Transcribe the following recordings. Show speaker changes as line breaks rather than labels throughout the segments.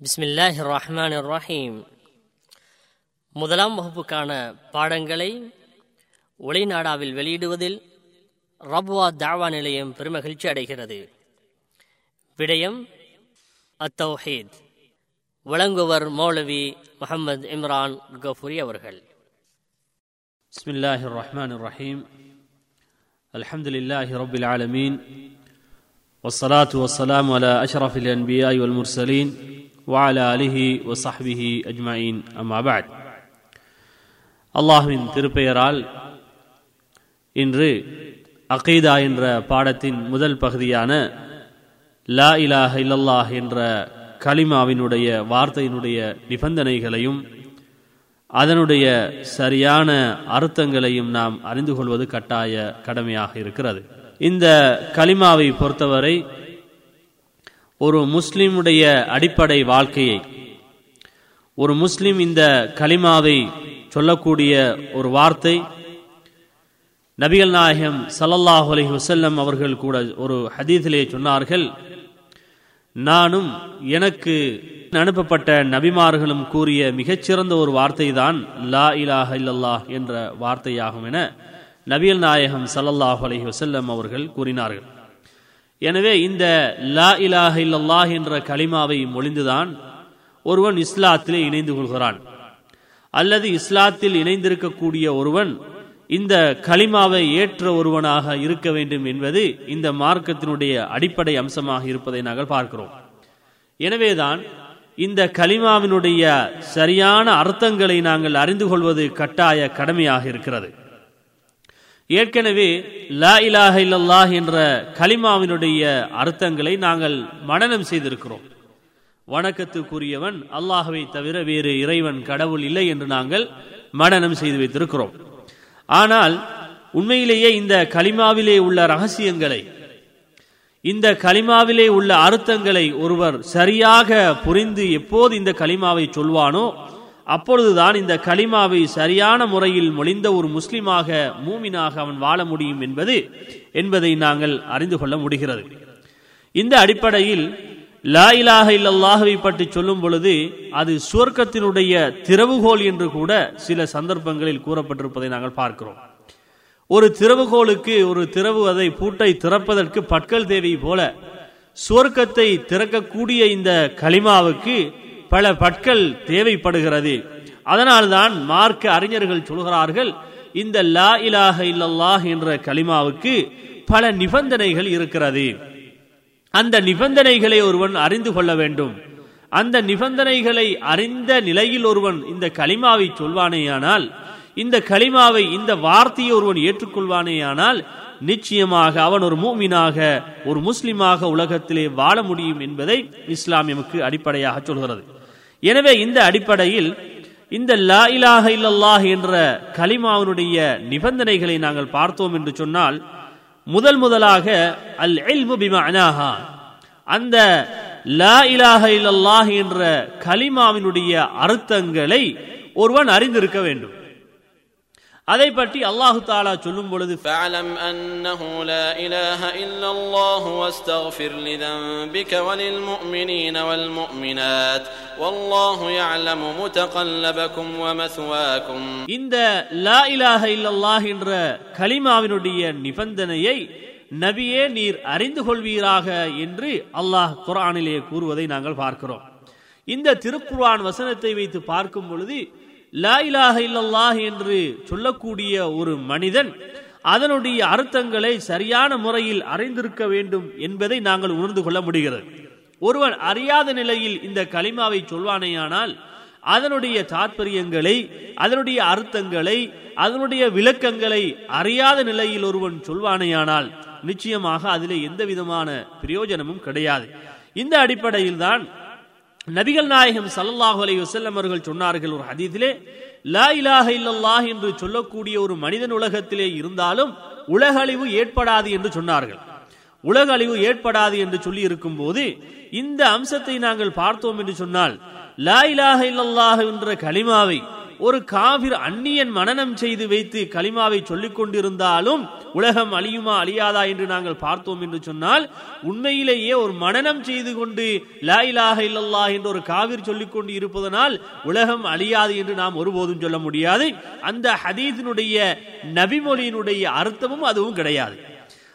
பிஸ்மில்லாஹி ரஹ்மான் ரஹீம் முதலாம் வகுப்புக்கான பாடங்களை ஒளிநாடாவில் வெளியிடுவதில் ரப்வா தாவா நிலையம் பெருமகிழ்ச்சி அடைகிறது விடயம் அத்தௌஹீத் வழங்குவர் மௌலவி முகமது இம்ரான் கஃபூரி அவர்கள்
بسم الله الرحمن الرحيم الحمد لله رب العالمين والصلاة والسلام على أشرف الأنبياء والمرسلين வால அலிஹி ஒசாஹ்பிஹி அஜ்மாயின் அம்மாபாட் அல்லாஹுவின் திருப்பெயரால் இன்று அகீதா என்ற பாடத்தின் முதல் பகுதியான லா இலாஹ இல்லல்லாஹ் என்ற கலிமாவினுடைய வார்த்தையினுடைய நிபந்தனைகளையும் அதனுடைய சரியான அர்த்தங்களையும் நாம் அறிந்து கொள்வது கட்டாய கடமையாக இருக்கிறது. இந்த கலிமாவை பொறுத்தவரை ஒரு முஸ்லிமுடைய அடிப்படை வாழ்க்கையை. ஒரு முஸ்லிம் இந்த கலிமாவை சொல்லக்கூடிய ஒரு வார்த்தை. நபிகள் நாயகம் சல்லல்லாஹு அலி வசல்லம் அவர்கள் கூட ஒரு ஹதீதிலே சொன்னார்கள் நானும் எனக்கு அனுப்பப்பட்ட நபிமார்களும் கூறிய மிகச்சிறந்த ஒரு வார்த்தை தான் லா இலாஹ இல்லல்லாஹ் என்ற வார்த்தையாகும் என நபியல் நாயகம் சல்லல்லாஹு அலி வசல்லம் அவர்கள் கூறினார்கள். எனவே இந்த லா இலாஹ இல்லல்லாஹ் என்ற கலிமாவை மொழிந்துதான் ஒருவன் இஸ்லாத்திலே இணைந்து கொள்கிறான். அல்லது இஸ்லாத்தில் இணைந்திருக்கக்கூடிய ஒருவன் இந்த கலிமாவை ஏற்ற ஒருவனாக இருக்க வேண்டும் என்பது இந்த மார்க்கத்தினுடைய அடிப்படை அம்சமாக இருப்பதை நாங்கள் பார்க்கிறோம். எனவேதான் இந்த கலிமாவினுடைய சரியான அர்த்தங்களை நாங்கள் அறிந்து கொள்வது கட்டாய கடமையாக இருக்கிறது. ஏற்கனவே லா இலாஹ இல்லல்லாஹ் என்ற கலிமாவினுடைய அர்த்தங்களை நாங்கள் மனனம் செய்திருக்கிறோம். வணக்கத்துக்குரியவன் அல்லாஹவை தவிர வேறு இறைவன் கடவுள் இல்லை என்று நாங்கள் மனனம் செய்து வைத்திருக்கிறோம். ஆனால் உண்மையிலேயே இந்த கலிமாவிலே உள்ள ரகசியங்களை இந்த கலிமாவிலே உள்ள அர்த்தங்களை ஒருவர் சரியாக புரிந்து எப்போது இந்த கலிமாவை சொல்வானோ அப்பொழுதுதான் இந்த கலிமாவை சரியான முறையில் மொழிந்த ஒரு முஸ்லிமாக மூமினாக அவன் வாழ முடியும் என்பது என்பதை நாங்கள் அறிந்து கொள்ள முடிகிறது. இந்த அடிப்படையில் லா இலாஹ இல்லல்லாஹவை பற்றி சொல்லும் பொழுது அது சுவர்க்கத்தினுடைய திறவுகோல் என்று கூட சில சந்தர்ப்பங்களில் கூறப்பட்டிருப்பதை நாங்கள் பார்க்கிறோம். ஒரு திறவுகோலுக்கு ஒரு திறவு அதை பூட்டை திறப்பதற்கு பட்கள் தேவை போல சுவர்க்கத்தை திறக்கக்கூடிய இந்த களிமாவுக்கு பல பட்கள் தேவைப்படுகிறது. அதனால்தான் மார்க்க அறிஞர்கள் சொல்கிறார்கள் இந்த லா இலாக இல்லல்லாஹ் என்ற கலிமாவுக்கு பல நிபந்தனைகள் இருக்கிறது. அந்த நிபந்தனைகளை ஒருவன் அறிந்து கொள்ள வேண்டும். அந்த நிபந்தனைகளை அறிந்த நிலையில் ஒருவன் இந்த களிமாவை சொல்வானேயானால் இந்த களிமாவை இந்த வார்த்தையை ஒருவன் ஏற்றுக்கொள்வானேயானால் நிச்சயமாக அவன் ஒரு மூமினாக ஒரு முஸ்லிமாக உலகத்திலே வாழ முடியும் என்பதை இஸ்லாம் எமக்கு அடிப்படையாக சொல்கிறது. எனவே இந்த அடிப்படையில் இந்த லா இலாக இல்லல்லாஹ் என்ற கலிமாவினுடைய நிபந்தனைகளை நாங்கள் பார்த்தோம் என்று சொன்னால் முதல் முதலாக அல் இல்மு பிமஅனாஹா. அந்த லா இலாக இல்லல்லாஹ் என்ற கலிமாவினுடைய அர்த்தங்களை ஒருவன் அறிந்திருக்க வேண்டும். அதை பற்றி அல்லாஹு தாலா சொல்லும் பொழுது
فاعلم أنه لا إله إلا الله واستغفر لذنبك وللمؤمنين والمؤمنات والله يعلم متقلبكم ومثواكم
இந்த லா இலாஹ இல்லல்லாஹ் என்ற கலிமாவினுடைய நிபந்தனையை நபியே நீர் அறிந்து கொள்வீராக என்று அல்லாஹ் குரானிலே கூறுவதை நாங்கள் பார்க்கிறோம் இந்த திருக்குர்ஆன் வசனத்தை வைத்து பார்க்கும் பொழுது லா இலாஹ இல்லல்லாஹ் என்று சொல்லக்கூடிய ஒரு மனிதன் அதனுடைய அர்த்தங்களை சரியான முறையில் அறிந்திருக்க வேண்டும் என்பதை நாங்கள் உணர்ந்து கொள்ள முடிகிறது. ஒருவன் அறியாத நிலையில் இந்த களிமாவை சொல்வானேயானால் அதனுடைய தாற்பயங்களை அதனுடைய அர்த்தங்களை அதனுடைய விளக்கங்களை அறியாத நிலையில் ஒருவன் சொல்வானேயானால் நிச்சயமாக அதிலே எந்த விதமான பிரயோஜனமும் கிடையாது. இந்த அடிப்படையில் தான் நபிகள் நாயகம் சல்லல்லாஹு அலைஹி வசல்லம் அவர்கள் சொன்னார்கள் ஒரு ஹதீதிலே லா இலாஹ இல்லல்லாஹ் என்று சொல்லக்கூடிய ஒரு மனிதன் உலகத்திலே இருந்தாலும் உலகழிவு ஏற்படாது என்று சொன்னார்கள். உலக அழிவு ஏற்படாது என்று சொல்லி இருக்கும் போது இந்த அம்சத்தை நாங்கள் பார்த்தோம் என்று சொன்னால் லா இலாஹ இல்லல்லாஹ் என்ற கலிமாவை ஒரு காவிர் அந்நியன் மனனம் செய்து வைத்து கலிமாவை சொல்லிக் கொண்டிருந்தாலும் உலகம் அழியுமா அழியாதா என்று நாங்கள் பார்த்தோம் என்று சொன்னால் உண்மையிலேயே ஒரு மனனம் செய்து கொண்டு லா இலாஹ இல்லல்லா என்று ஒரு காவிர் சொல்லிக் கொண்டு இருப்பதனால் உலகம் அழியாது என்று நாம் ஒருபோதும் சொல்ல முடியாது. அந்த ஹதீஸினுடைய நபிமொழியினுடைய அர்த்தமும் அதுவும் கிடையாது.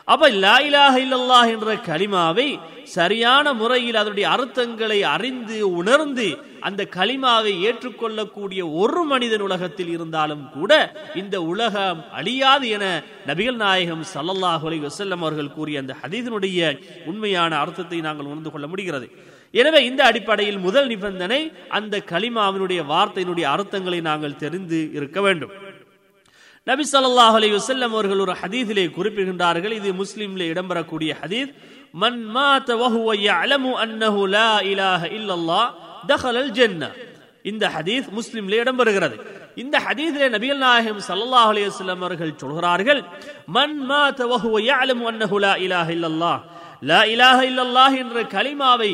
அப்ப லா இலாஹ இல்லல்லாஹ் என்ற கலிமாவை சரியான முறையில் அதனுடைய அர்த்தங்களை அறிந்து உணர்ந்து அந்த கலிமாவை ஏற்றுக்கொள்ளக்கூடிய ஒரு மனிதன் உலகத்தில் இருந்தாலும் கூட இந்த உலகம் அழியாது என நபிகள் நாயகம் சல்லல்லாஹு அலி வசல்லம் அவர்கள் கூறிய அந்த ஹதீதனுடைய உண்மையான அர்த்தத்தை நாங்கள் உணர்ந்து கொள்ள முடிகிறது. எனவே இந்த அடிப்படையில் முதல் நிபந்தனை அந்த கலிமாவினுடைய வார்த்தையினுடைய அர்த்தங்களை நாங்கள் தெரிந்து இருக்க வேண்டும். நபி சல்லாஹ் அலி வசல்லம் அவர்கள் ஒரு ஹதீதிலே குறிப்பிடுகின்றார்கள். இது முஸ்லீம்ல இடம்பெறக்கூடிய ஹதீத் மன் மாத்த வஹுவ யஅலமு அன்னஹு லா இலாஹ இல்லல்லாஹ் தஹலல் ஜென்ன இந்த ஹதீஸ் முஸ்லிம்ல இடம்பெறுகிறது. இந்த ஹதீஸிலே நபிகள் நாயகம் ஸல்லல்லாஹு அலைஹி அவர்கள் சொல்கிறார்கள் மன் மாத வஹுவ யஅலமு அன்னஹு லா இலாஹ இல்லல்லாஹ். லா இலாஹ இல்லல்லாஹ் என்ற கலிமாவை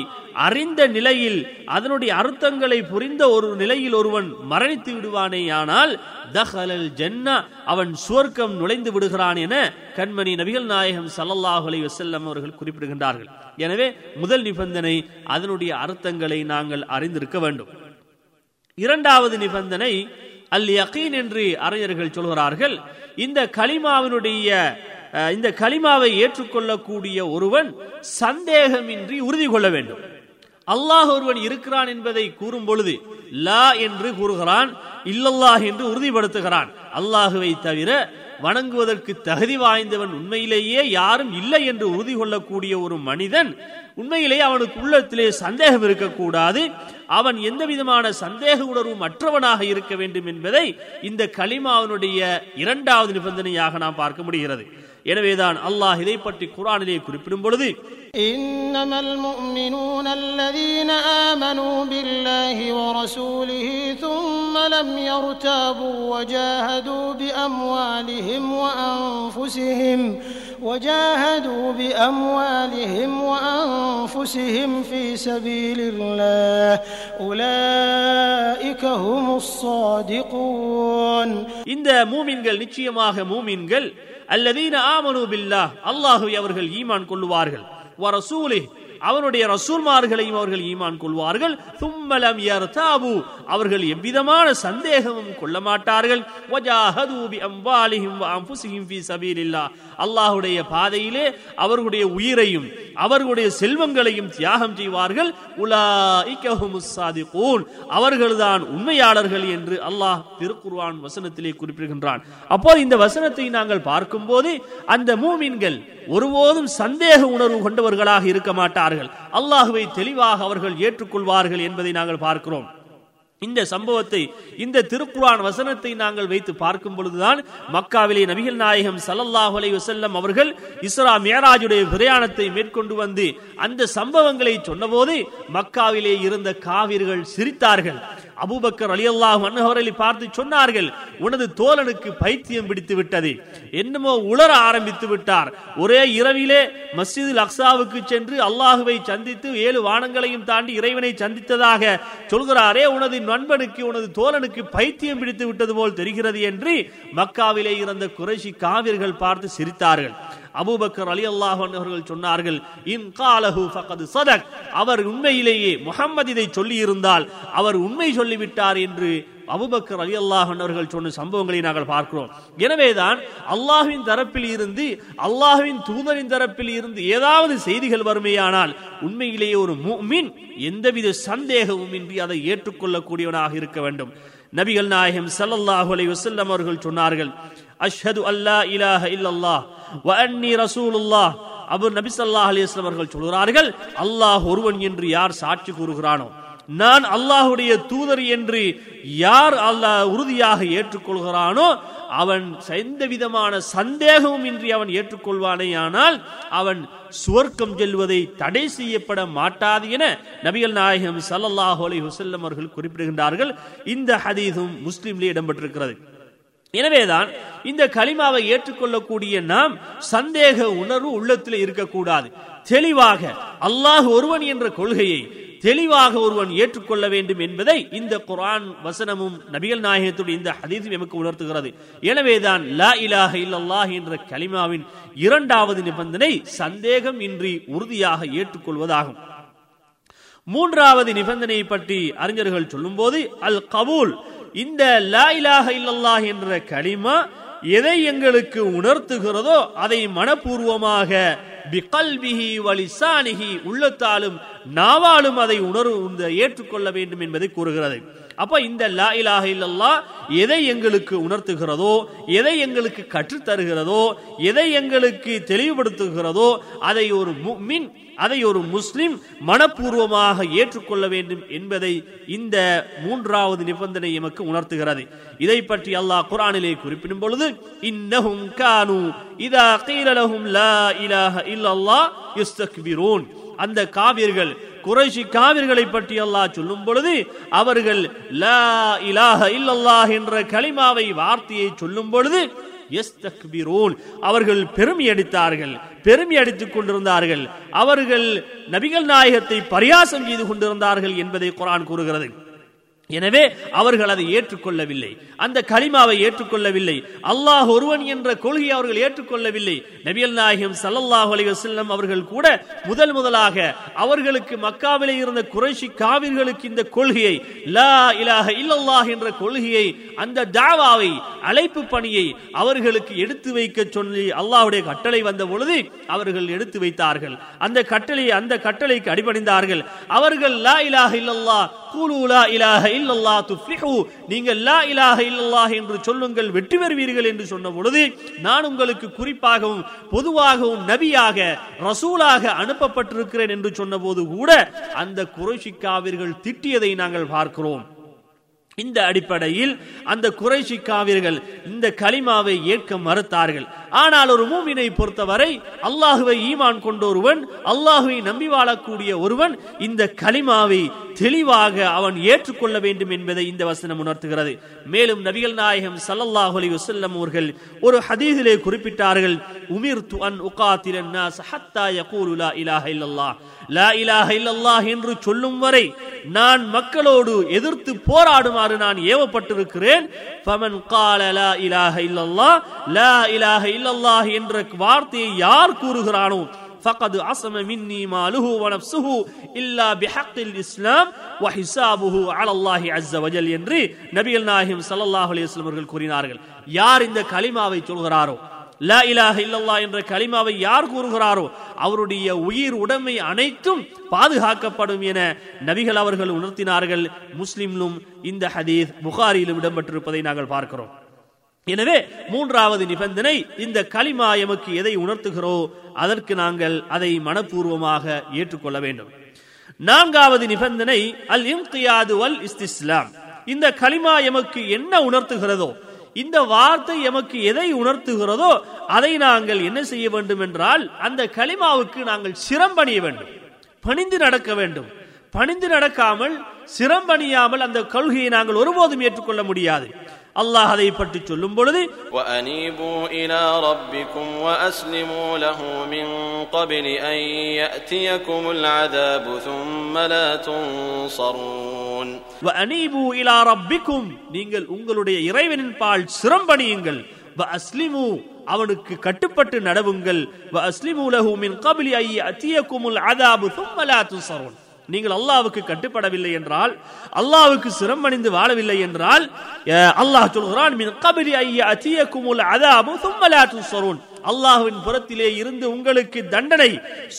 அறிந்த நிலையில் அதனுடைய அர்த்தங்களை புரிந்த ஒரு நிலையில் ஒருவன் மரணித்து விடுவானேயானால் தஹலல் ஜன்னா அவன் சுவர்க்கம் நுழைந்து விடுகிறான் என கண்மணி நபிகள் நாயகம் ஸல்லல்லாஹு அலைஹி வஸல்லம் அவர்கள் குறிப்பிடுகின்றார்கள். எனவே முதல் நிபந்தனை அதனுடைய அர்த்தங்களை நாங்கள் அறிந்திருக்க வேண்டும். இரண்டாவது நிபந்தனை அல் யகீன் என்று அறிஞர்கள் சொல்கிறார்கள் இந்த கலிமாவினுடைய அஹ், இந்த கலிமாவை ஏற்றுக்கொள்ளக்கூடிய ஒருவன் சந்தேகமின்றி உறுதி கொள்ள வேண்டும். அல்லாஹ் ஒருவன் இருக்கிறான் என்பதை கூறும் பொழுது லா என்று கூறுகிறான் இல்லல்லாஹ் என்று உறுதிப்படுத்துகிறான். அல்லாஹுவை தவிர வணங்குவதற்கு தகுதி வாய்ந்தவன் உண்மையிலேயே யாரும் இல்லை என்று உறுதி கொள்ளக்கூடிய ஒரு மனிதன் உண்மையிலேயே அவனுக்கு உள்ளத்திலே சந்தேகம் இருக்கக்கூடாது. அவன் எந்த விதமான சந்தேக உணர்வும் அற்றவனாக இருக்க வேண்டும் என்பதை இந்த கலிமாவினுடைய இரண்டாவது நிபந்தனையாக நாம் பார்க்க முடிகிறது. எனவேதான் அல்லாஹ் இதை பற்றி குரானிலே குறிப்பிடும் பொழுது
إنما المؤمنون الذين آمنوا بالله ورسوله ثم لم يرتابوا وجاهدوا بأموالهم وأنفسهم وجاهدوا بأموالهم وأنفسهم في سبيل الله أولئك هم الصادقون
இந்த மூமின்கள் நிச்சயமாக மூமின்கள் அல்லதீன ஆமனு பில்லாஹ் அல்லாஹுவை அவர்கள் ஈமான் கொள்ளுவார்கள் வரசூலிஹ் அவனுடைய ரசூல்மார்களையும் அவர்கள் ஈமான் கொள்வார்கள். தும்மலம் யர்தாபு அவர்கள் எவ்விதமான சந்தேகமும் கொள்ள மாட்டார்கள் வஜாஹது பி அம்வாலிஹிம் வ அன்ஃபுஸிஹிம் ஃபீ அல்லாஹ்வுடைய பாதையிலே அவர்களுடைய உயிரையும் அவர்களுடைய செல்வங்களையும் தியாகம் செய்வார்கள். உலாஇக ஹுமுஸ் சாதிகூன். அவர்கள்தான் உண்மையாளர்கள் என்று அல்லாஹ் திருக்குர்ஆன் வசனத்திலே குறிப்பிடுகின்றான். அப்போ இந்த வசனத்தை நாங்கள் பார்க்கும்போது அந்த மூமின்கள் ஒருபோதும் சந்தேக உணர்வு கொண்டவர்களாக இருக்க மாட்டார்கள் அல்லாஹுவை தெளிவாக அவர்கள் ஏற்றுக்கொள்வார்கள் என்பதை நாங்கள் பார்க்கிறோம். இந்த சம்பவத்தை இந்த திருக்குரான் வசனத்தை நாங்கள் வைத்து பார்க்கும் பொழுதுதான் மக்காவிலே நபிகள் நாயகம் ஸல்லல்லாஹு அலைஹி வசல்லம் அவர்கள் இஸ்ரா மேராஜுடைய பிரயாணத்தை மேற்கொண்டு வந்து அந்த சம்பவங்களை சொன்னபோது மக்காவிலே இருந்த காவிர்கள் சிரித்தார்கள். அபூபக்கர் அலி அல்லாஹ் அன்னஹரலி பார்த்து சொன்னார்கள் உனது தோழனுக்கு பைத்தியம் பிடித்து விட்டது. என்னமோ உளர ஆரம்பித்து விட்டார். ஒரே இரவிலே மஸ்ஜிதுல் அக்சாவுக்கு சென்று அல்லாஹுவை சந்தித்து ஏழு வானங்களையும் தாண்டி இறைவனை சந்தித்ததாக சொல்கிறாரே உனது நண்பனுக்கு உனது தோழனுக்கு பைத்தியம் பிடித்து விட்டது போல் தெரிகிறது என்று மக்காவிலே இருந்த குறைஷி காவிர்கள் பார்த்து சிரித்தார்கள். அபூபக்கர் அலி அல்லாஹ் அவர்கள் சொன்னார்கள் இன் காலஹு ஃபகது சதக். அவர் உண்மையிலேயே முகம்மது இதை சொல்லி இருந்தால் அவர் உண்மை சொல்லிவிட்டார் என்று அபுபக்கர் அலி அல்லாஹ் அவர்கள் சொன்ன சம்பவங்களை நாங்கள் பார்க்கிறோம். எனவேதான் அல்லாஹுவின் தரப்பில் இருந்து அல்லாஹுவின் தூதரின் தரப்பில் இருந்து ஏதாவது செய்திகள் வருமையானால் உண்மையிலேயே ஒரு மீன் எந்தவித சந்தேகமும் இன்றி அதை ஏற்றுக்கொள்ளக்கூடியவனாக இருக்க வேண்டும். நபிகள் நாயகம் சல்லல்லாஹு அலைஹி வசல்லம் அவர்கள் சொன்னார்கள் அஷ்ஹது அல்லா இலாஹ இல்லல்லாஹ் வ அன்னி ரசூலுல்லாஹ். அபு நபி ஸல்லல்லாஹு அலைஹி வஸல்லம் அவர்கள் சொல்கிறார்கள் அல்லாஹ் ஒருவன் என்று யார் சாட்சி கூறுகிறானோ நான் அல்லாஹுடைய தூதர் என்று யார் அல்லாஹ் உறுதியாக ஏற்றுக்கொள்கிறானோ அவன் எந்த விதமான சந்தேகமும் இன்றி அவன் ஏற்றுக்கொள்வானே ஆனால் அவன் சுவர்க்கம் செல்வதை தடை செய்யப்பட மாட்டாது என நபிகள் நாயகம் ஸல்லல்லாஹு அலி ஹுசல்லம் அவர்கள் குறிப்பிடுகின்றார்கள். இந்த ஹதீதும் முஸ்லீம்லேயே இடம்பெற்றிருக்கிறது. எனவேதான் இந்த கலிமாவை ஏற்றுக்கொள்ளக்கூடிய நாம் சந்தேக உணர்வு உள்ளத்தில் இருக்கக்கூடாது. தெளிவாக அல்லாஹ் ஒருவன் என்ற கொள்கையை தெளிவாக ஒருவன் ஏற்றுக்கொள்ள வேண்டும் என்பதை இந்த குரான் வசனமும் நபிகள் நாயகத்துடைய இந்த ஹதீஸும் எமக்கு உணர்த்துகிறது. எனவேதான் லா இலாஹ இல்லல்லாஹ் என்ற கலிமாவின் இரண்டாவது நிபந்தனை சந்தேகம் இன்றி உறுதியாக ஏற்றுக்கொள்வதாகும். மூன்றாவது நிபந்தனையை பற்றி அறிஞர்கள் சொல்லும்போது அல் கபூல் இந்த லா இலாக இல்லல்லாஹ் என்ற களிமா எதை எங்களுக்கு உணர்த்துகிறதோ அதை மனப்பூர்வமாக பிகல்விஹி வலிசானிஹி உள்ளத்தாலும் நாவாலும் அதை உணர்வு ஏற்றுக்கொள்ள வேண்டும் என்பதை கூறுகிறது. அப்ப இந்த லா இலாக இல்லல்லா எதை எங்களுக்கு உணர்த்துகிறதோ எதை எங்களுக்கு கற்றுத் தருகிறதோ எதை எங்களுக்கு தெளிவுபடுத்துகிறதோ அதை ஒரு முஃமின் அதை ஒரு முஸ்லிம் மனப்பூர்வமாக ஏற்றுக்கொள்ள வேண்டும் என்பதை இந்த மூன்றாவது நிபந்தனை எமக்கு உணர்த்துகிறது. இதை பற்றி அல்லாஹ் குரானிலே குறிப்பிடும் பொழுது இன்னஹும் கானு இதா கீலலஹும் லா இலாஹ இல்லல்லாஹ் யுஸ்தக்பிரூன். அந்த காவிர்கள் குறைஷி காவிர்களை பற்றி அல்லாஹ் சொல்லும் பொழுது அவர்கள் லா இலாஹ இல்லல்லாஹ் என்ற கலிமாவை வார்த்தையை சொல்லும் பொழுது அவர்கள் பெருமை அடித்தார்கள் பெருமை அடித்துக் கொண்டிருந்தார்கள். அவர்கள் நபிகள் நாயகத்தை பரியாசம் செய்து கொண்டிருந்தார்கள் என்பதை குரான் கூறுகிறது. எனவே அவர்கள் அதை ஏற்றுக்கொள்ளவில்லை. அந்த கலிமாவை ஏற்றுக்கொள்ளவில்லை. அல்லாஹ் ஒருவன் என்ற கொள்கையை அவர்கள் ஏற்றுக்கொள்ளவில்லை. நபியல் நாயகம் சல்லல்லாஹ் அலைஹி அவர்கள் கூட முதல் முதலாக அவர்களுக்கு மக்காவிலே இருந்த குறைஷி காவிர்களுக்கு இந்த கொள்கையை லா இலாக இல்லல்லாஹ் என்ற கொள்கையை அந்த தாவாவை அழைப்பு பணியை அவர்களுக்கு எடுத்து வைக்க சொல்லி அல்லாஹ்வுடைய கட்டளை வந்த பொழுது அவர்கள் எடுத்து வைத்தார்கள். அந்த கட்டளை அந்த கட்டளைக்கு அடிபணிந்தார்கள். அவர்கள் லா இலாக இல்லல்லாஹ் கூலு லா இலாஹ இல்லல்லா துஃப்ளிஹு நீங்கள் லா இலாஹ இல்லல்லாஹ் என்று சொல்லுங்கள் வெற்றி பெறுவீர்கள் என்று சொன்ன பொழுது நான் உங்களுக்கு குறிப்பாகவும் பொதுவாகவும் நபியாக ரசூலாக அனுப்பப்பட்டிருக்கிறேன் என்று சொன்னபோது கூட அந்த குறைஷிக்காவிர்கள் திட்டியதை நாங்கள் பார்க்கிறோம். இந்த அடிப்படையில் அந்த குறைசி காவிர்கள் இந்த கலிமாவை ஏற்க மறுத்தார்கள். ஆனால் ஒரு மூமினை பொறுத்தவரை அல்லாஹுவை ஈமான் கொண்டொருவன் அல்லாஹுவை நம்பி வாழக்கூடிய ஒருவன் இந்த கலிமாவை தெளிவாக அவன் ஏற்றுக்கொள்ள வேண்டும் என்பதை இந்த வசனம் உணர்த்துகிறது. மேலும் நபிகள் நாயகம் சல்லல்லாஹ் அலி வசல்லம் அவர்கள் ஒரு ஹதீதிலே குறிப்பிட்டார்கள் உமிர் துன் உகாத்திரன் ஹத்தா யகூருலா இலாஹ இல்லல்லாஹ். லா இலாஹ இல்லல்லாஹ் என்று சொல்லும் வரை நான் மக்களோடு எதிர்த்து போராடுமாறு நான் ஏவப்பட்டிருக்கிறேன் ஃபமன் قال لا اله الا الله لا اله الا الله என்ற வார்த்தையை யார் கூறுகிறானோ فقد عصم مني ماله ونفسه إلا بحق الإسلام وحسابه على الله عز وجل என்று நபிகள் நாயகம் ஸல்லல்லாஹு அலைஹி வஸல்லம் அவர்கள் கூறினார்கள் யார் இந்த கலிமாவை சொல்கிறாரோ லா இலாக இல்லல்லா என்ற கலிமாவை யார் கூறுகிறாரோ அவருடைய உயிர் உடைமை அனைத்தும் பாதுகாக்கப்படும் என நபிகள் அவர்கள் உணர்த்தினார்கள். முஸ்லிம்லும் இந்த ஹதீஸ் புகாரியிலும் இடம்பெற்றிருப்பதை நாங்கள் பார்க்கிறோம். எனவே மூன்றாவது நிபந்தனை இந்த கலிமா எமக்கு எதை உணர்த்துகிறோ அதற்கு நாங்கள் அதை மனப்பூர்வமாக ஏற்றுக்கொள்ள வேண்டும். நான்காவது நிபந்தனை அல் இம்தியாது வல் இஸ்திஸ்லாம். இந்த கலிமா எமக்கு என்ன உணர்த்துகிறதோ இந்த வார்த்தை எமக்கு எதை உணர்த்துகிறதோ அதை நாங்கள் என்ன செய்ய வேண்டும் என்றால் அந்த கலிமாவுக்கு நாங்கள் சிரம்பணிய வேண்டும். பணிந்து நடக்க வேண்டும். பணிந்து நடக்காமல் சிரம்பணியாமல் அந்த கொள்கையை நாங்கள் ஒருபோதும் ஏற்றுக்கொள்ள முடியாது. அல்லாஹ் அதை பற்றி சொல்லும் பொழுது
وأنيبوا إلى ربكم وأسلموا له من قبل أن يأتيكم العذاب ثم لا تنصرون
அனீபு இலா ரப்பிக்கும் நீங்கள் உங்களுடைய இறைவனின் பால் சிரம்பணியுங்கள் வ அஸ்லிமு அவனுக்கு கட்டுப்பட்டு நடவுங்கள் வ அஸ்லிமு லஹு மின் கபிலி ஐ அத்தியக்குமுல் அதாபு தும்ம லா துன்சரூன் நீங்கள் அல்லாவுக்கு கட்டுப்படவில்லை என்றால் அல்லாவுக்கு சிரமணிந்து வாழவில்லை என்றால் அல்லாஹ் சொல்கிறான் மின் கபிலி ஐயா அத்தியக்குமுல் அதாபு தும்ம லா துன்சரூன். அல்லாஹ்வின் புறத்திலே இருந்து உங்களுக்கு தண்டனை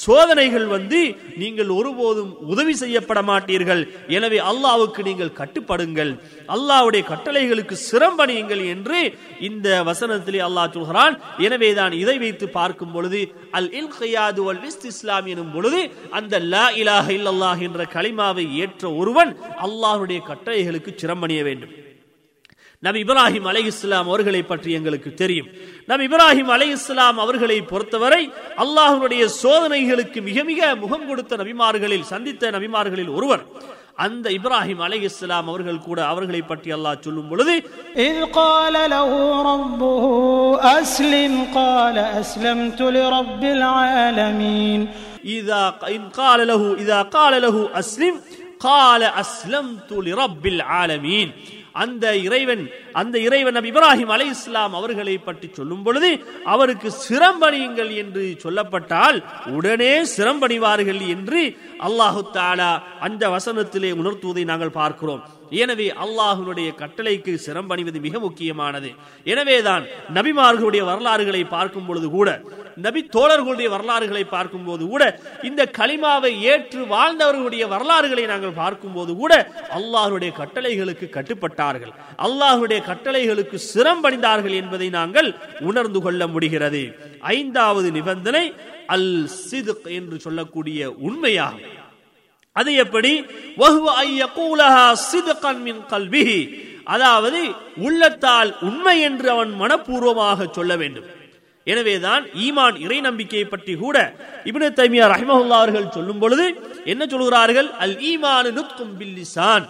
சோதனைகள் வந்து நீங்கள் ஒருபோதும் உதவி செய்யப்பட மாட்டீர்கள். எனவே அல்லாவுக்கு நீங்கள் கட்டுப்படுங்கள். அல்லாவுடைய கட்டளைகளுக்கு சிரம்பணியுங்கள் என்று இந்த வசனத்திலே அல்லாஹ் சொல்கிறான். எனவேதான் இதை வைத்து பார்க்கும் பொழுது அல் இல்கியாது வல் இஸ்லாம் எனும் பொழுது அந்த லா இலாஹ இல்லல்லாஹ் என்ற கலிமாவை ஏற்ற ஒருவன் அல்லாஹ்வுடைய கட்டளைகளுக்கு சிரம்பணிய வேண்டும். நபி இப்ராஹிம் அலை இஸ்லாம் அவர்களை பற்றி எங்களுக்கு தெரியும் நபி இப்ராஹிம் அலை இஸ்லாம் அவர்களை பொறுத்தவரை அல்லாஹ்வுடைய சோதனைகளுக்கு மிக மிக முகம் கொடுத்த நபிமார்களில் சந்தித்த நபிமார்களில் ஒருவர் அந்த இப்ராஹிம் அலை இஸ்லாம் அவர்கள் கூட அவர்களை பற்றி அல்லாஹ் சொல்லும் பொழுது
إذ قال له ربه أسلم قال أسلمت لرب العالمين
இதா இன் கால லஹு இதா கால லஹு அஸ்லிம் கால அஸ்லம்து லிரப்பில் ஆலமீன் அந்த இறைவன் அந்த இறைவன் நபி இப்ராஹிம் அலை இஸ்லாம் அவர்களை பற்றி சொல்லும் பொழுது அவருக்கு சிரம்பணியுங்கள் என்று சொல்லப்பட்டால் உடனே சிரம்பணிவார்கள் என்று அல்லாஹு தாலா அந்த வசனத்திலே உணர்த்துவதை நாங்கள் பார்க்கிறோம். எனவே அல்லாஹுடைய கட்டளைக்கு சிரம்பணிவது மிக முக்கியமானது. எனவேதான் நபிமார்களுடைய வரலாறுகளை பார்க்கும் பொழுது கூட நபி தோழர்களுடைய வரலாறுகளை பார்க்கும் போது கூட இந்த களிமாவை ஏற்று வாழ்ந்தவர்களுடைய வரலாறுகளை நாங்கள் பார்க்கும் போது கூட அல்லாஹுடைய கட்டளைகளுக்கு கட்டுப்பட்டார்கள். அல்லாஹுடைய கட்டளைகளுக்கு சிரம்பணிந்தார்கள் என்பதை நாங்கள் உணர்ந்து கொள்ள முடிகிறது. ஐந்தாவது நிபந்தனை அல் சிதுக் என்று சொல்லக்கூடிய உண்மையாகும். அது எப்படி? அதாவது உள்ளத்தால் உண்மை என்று அவன் மனப்பூர்வமாக சொல்ல வேண்டும். எனவேதான் ஈமான் இறை நம்பிக்கையை பற்றி கூட இபின தைமியா ரஹ்மஹுல்லா அவர்கள் சொல்லும் பொழுது என்ன சொல்கிறார்கள்? அல் ஈமான் நுத்கும் பில்லிசான்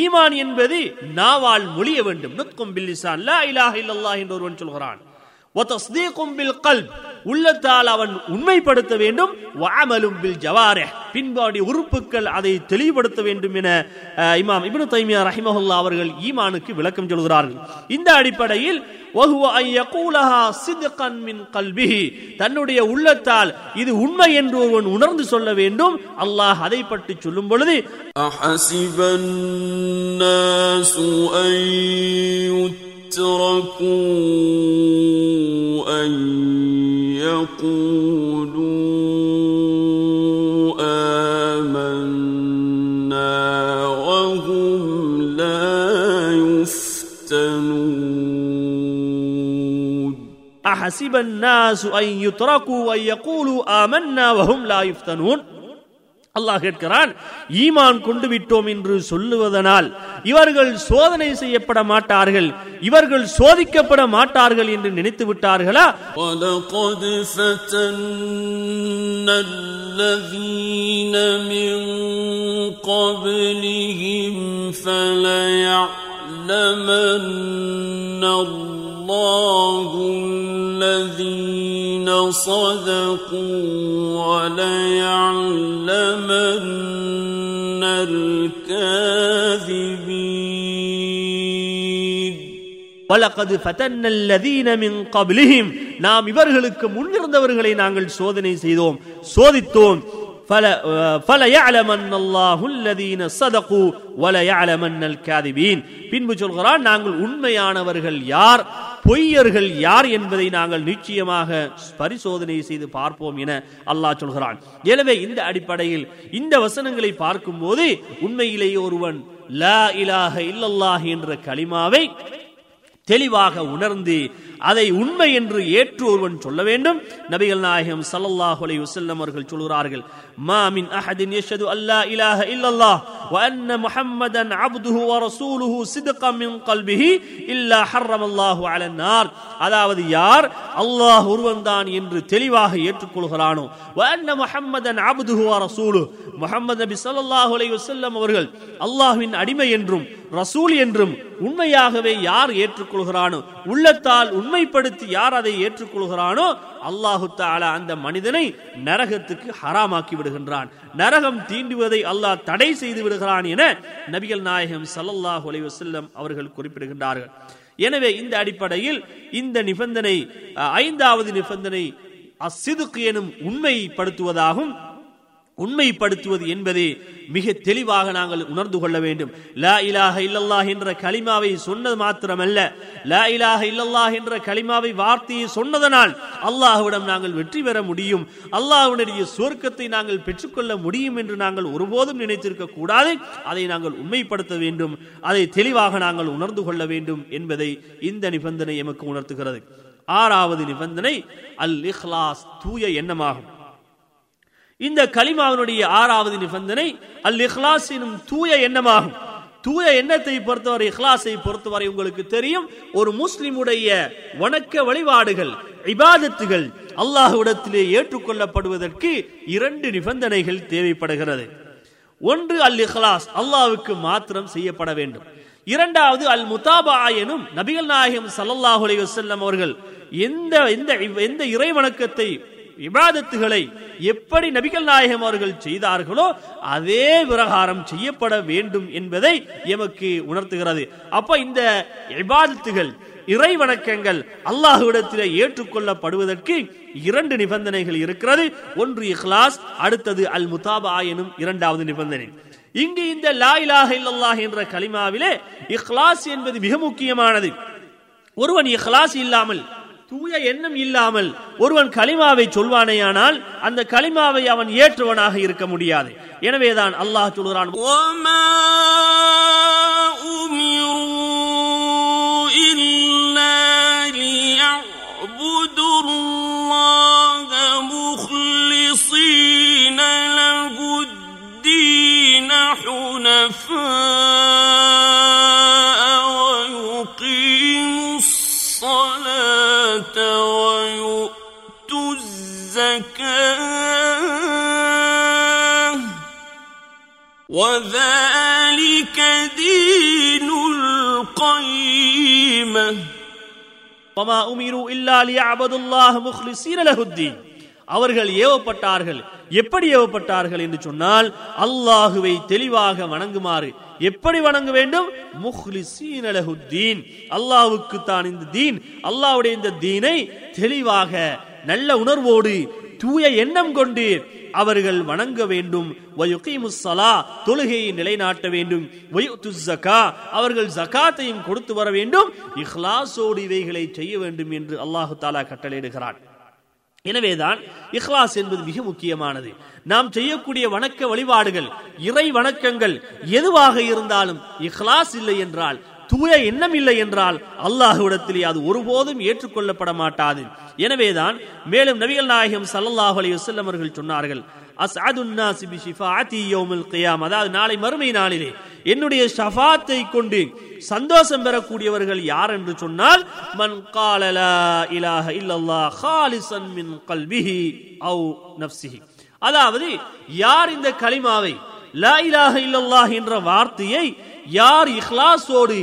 ஈமான் என்பது நாவால் மொழிய வேண்டும். நுத்கும் பில்லிசான் லா இலாஹ இல்லல்லாஹ் என்று ஒருவன் சொல்கிறான். உள்ளத்தால் அவன் உண்மைப்படுத்த வேண்டும். பில் ஜவாரே பின்பாடி உறுப்புகள் அதை தெளிவுபடுத்த வேண்டும் என இமாம் இப்னு தைமியா ரஹிமஹுல்லா அவர்கள் ஈமானுக்கு விளக்கம் சொல்கிறார்கள். இந்த அடிப்படையில் தன்னுடைய உள்ளத்தால் இது உண்மை என்று ஒருவன் உணர்ந்து சொல்ல வேண்டும். அல்லாஹ் அதை பற்றி சொல்லும் பொழுது
أن يقولوا آمنا وهم لا يفتنون
أحسب الناس أن يتركوا أن يقولوا آمنا وهم لا يفتنون அல்லாஹ் கேட்கிறான் ஈமான் கொண்டு விட்டோம் என்று சொல்லுவதனால் இவர்கள் சோதனை செய்யப்பட மாட்டார்கள் இவர்கள் சோதிக்கப்பட மாட்டார்கள் என்று நினைத்து விட்டார்களா
وَلَقَدْ فَتَنَّا الَّذِينَ مِن قَبْلِهِمْ فَلَيَعْلَمَنَّ اللَّهُ الَّذِينَ صَدَقُوا وَلَيَعْلَمَنَّ الْكَاذِبِينَ
வலகது ஃபதன்ன அல்லதீன மின் கப்லிஹிம் நாம் இவர்களுக்கு முன்னிருந்தவர்களை நாங்கள் சோதனை செய்தோம் சோதித்தோம் பின்பு சொல்கிறான் நாங்கள் உண்மையானவர்கள் யார் பொய்யர்கள் யார் என்பதை நாங்கள் நிச்சயமாக பரிசோதனை செய்து பார்ப்போம் என அல்லாஹ் சொல்கிறான். எனவே இந்த அடிப்படையில் இந்த வசனங்களை பார்க்கும்போது உண்மையிலேயே ஒருவன் லா இலாக இல்லல்லாஹ் என்ற களிமாவை தெளிவாக உணர்ந்து அதை உண்மை என்று ஏற்று ஒருவன் சொல்ல வேண்டும். நபிகள் நாயகம் சல்லல்லாஹு அலைஹி வஸல்லம் அவர்கள் சொல்கிறார்கள் மா மின் அஹதின் யஷது அல்லா இலாஹ இல்லல்லாஹ் வ அன்ன முஹம்மதன் அப்துஹு வ ரசூலுஹு சித்கன் மின் கல்பிஹி இல்லா ஹர்ரமல்லாஹு அலன் நார் அதாவது யார்? அல்லாஹ் ஒருவன்தான் என்று தெளிவாக ஏற்றுக்கொள்கிறானோ. வ அன்ன முஹம்மதன் அப்துஹு வ ரசூலுஹு. முஹம்மது நபி ஸல்லல்லாஹு அலைஹி வஸல்லம் அவர்கள் அல்லாஹ்வின் அடிமை என்றும் ரசூல் என்றும் உண்மையாகவே யார் ஏற்றுக்கொள்கிறானோ உள்ளத்தால் உண்மைப்படுத்தி யார் அதை ஏற்றுக்கொள்கிறானோ அல்லாஹு தாலா அந்த மனிதனை நரகத்துக்கு ஹராமாக்கி விடுகின்றான். நரகம் தீண்டுவதை அல்லாஹ் தடை செய்து விடுகிறான் என நபிகள் நாயகம் ஸல்லல்லாஹு அலைவசல்லம் அவர்கள் குறிப்பிடுகின்றார்கள். எனவே இந்த அடிப்படையில் இந்த நிபந்தனை ஐந்தாவது நிபந்தனை அசிதுக்கு எனும் உண்மைப்படுத்துவதாகும். உண்மைப்படுத்துவது என்பது மிக தெளிவாக நாங்கள் உணர்ந்து கொள்ள வேண்டும். லா இலாக இல்லல்லாஹ் என்ற கலிமாவை சொன்னது மாத்திரமல்ல. லா இலாக இல்லல்லாஹ் என்ற கலிமாவை வார்த்தையை சொன்னதனால் அல்லாஹ்விடம் நாங்கள் வெற்றி பெற முடியும். அல்லாஹுடைய சுவர்க்கத்தை நாங்கள் பெற்றுக்கொள்ள முடியும் என்று நாங்கள் ஒருபோதும் நினைத்திருக்க கூடாது. அதை நாங்கள் உண்மைப்படுத்த வேண்டும். அதை தெளிவாக நாங்கள் உணர்ந்து கொள்ள வேண்டும் என்பதை இந்த நிபந்தனை எமக்கு உணர்த்துகிறது. ஆறாவது நிபந்தனை அல் இஹ்லாஸ் தூய எண்ணமாகும். இந்த கலிமாவினுடைய ஆறாவது நிபந்தனை அல் இஹ்லாஸ் எனும் தூய எண்ணமாகும். தூய எண்ணத்தை பொறுத்தவரை இஹ்லாஸை பொறுத்தவரை உங்களுக்கு தெரியும் ஒரு முஸ்லிமுடைய வணக்க வழிபாடுகள் இபாதத்துகள் அல்லாஹ்விடத்திலே ஏற்றுக்கொள்ளப்படுவதற்கு இரண்டு நிபந்தனைகள் தேவைப்படுகிறது. ஒன்று அல் இஹ்லாஸ் அல்லாவுக்கு மாத்திரம் செய்யப்பட வேண்டும். இரண்டாவது அல் முதாபா எனும் நபிகள் நாயகம் ஸல்லல்லாஹு அலி வசல்லம் அவர்கள் எந்த எந்த எந்த இறை வணக்கத்தை இபாதத்துகளை எப்படி நபிகள் நாயகம் அவர்கள் செய்தார்களோ அதே விவகாரம் செய்யப்பட வேண்டும் என்பதை எமக்கு உணர்த்துகிறது. அப்ப இந்த இபாதத்துகள் இறை வணக்கங்கள் அல்லாஹுவிடத்தில் ஏற்றுக்கொள்ளப்படுவதற்கு இரண்டு நிபந்தனைகள் இருக்கிறது. ஒன்று இஹ்லாஸ் அடுத்தது அல் முதாபா எனும் இரண்டாவது நிபந்தனை. இங்கு இந்த லா இலாக இல்லல்லாஹ் என்ற கலிமாவிலே இஹ்லாஸ் என்பது மிக முக்கியமானது. ஒருவன் இஹ்லாஸ் இல்லாமல் தூய எண்ணம் இல்லாமல் ஒருவன் கலிமாவை சொல்வானேயானால் அந்த கலிமாவை அவன் ஏற்றுவனாக இருக்க முடியாது எனவேதான் அல்லாஹ் சொல்கிறான்
وما الصلاة ويؤتوا الزكاة. وذلك دين القيمة.
وما أمروا إلا ليعبدوا الله مخلصين له الدين. அவர்கள் ஏவப்பட்டார்கள். எப்படி ஏவப்பட்டார்கள் என்று சொன்னால் அல்லாஹுவை தெளிவாக வணங்குமாறு. எப்படி வணங்க வேண்டும்? முஹ்லிசீன லஹுத்தீன். அல்லாஹ்வுக்கு தான் இந்த தீன். அல்லாஹ்வுடைய இந்த தீனை தெளிவாக நல்ல உணர்வோடு தூய எண்ணம் கொண்டு அவர்கள் வணங்க வேண்டும். வயுகீமுஸ் தொழுகையை நிலைநாட்ட வேண்டும். வயுத்துஸ் அவர்கள் ஜகாத்தையும் கொடுத்து வர வேண்டும். இஹ்லாசோடு இவைகளை செய்ய வேண்டும் என்று அல்லாஹு தாலா கட்டளையிடுகிறான். எனவேதான் இஹ்லாஸ் என்பது மிக முக்கியமானது. நாம் செய்யக்கூடிய வணக்க வழிபாடுகள் இறை வணக்கங்கள் எதுவாக இருந்தாலும் இஹ்லாஸ் இல்லை என்றால் தூய எண்ணம் இல்லை என்றால் அல்லாஹ்விடத்திலே அது ஒருபோதும் ஏற்றுக்கொள்ளப்பட மாட்டாது. எனவேதான் மேலும் நபிகள் நாயகம் ஸல்லல்லாஹு அலி வசல்லம் அவர்கள் சொன்னார்கள் அஸ்அதுன் நாசி பி அதாவது நாளை மறுமை நாளிலே என்னுடைய ஷஃபாத்தை கொண்டு சந்தோஷம் பெறக்கூடியவர்கள் யார் என்று சொன்னால் மன் கால லா இலாஹ இல்லல்லாஹ் காலிசன் மின் கல்விஹி அவு நப்சிஹி அதாவது யார் இந்த கலிமாவை லா இலாஹ இல்லல்லாஹ் என்ற வார்த்தையை யார் இஹ்லாஸோடு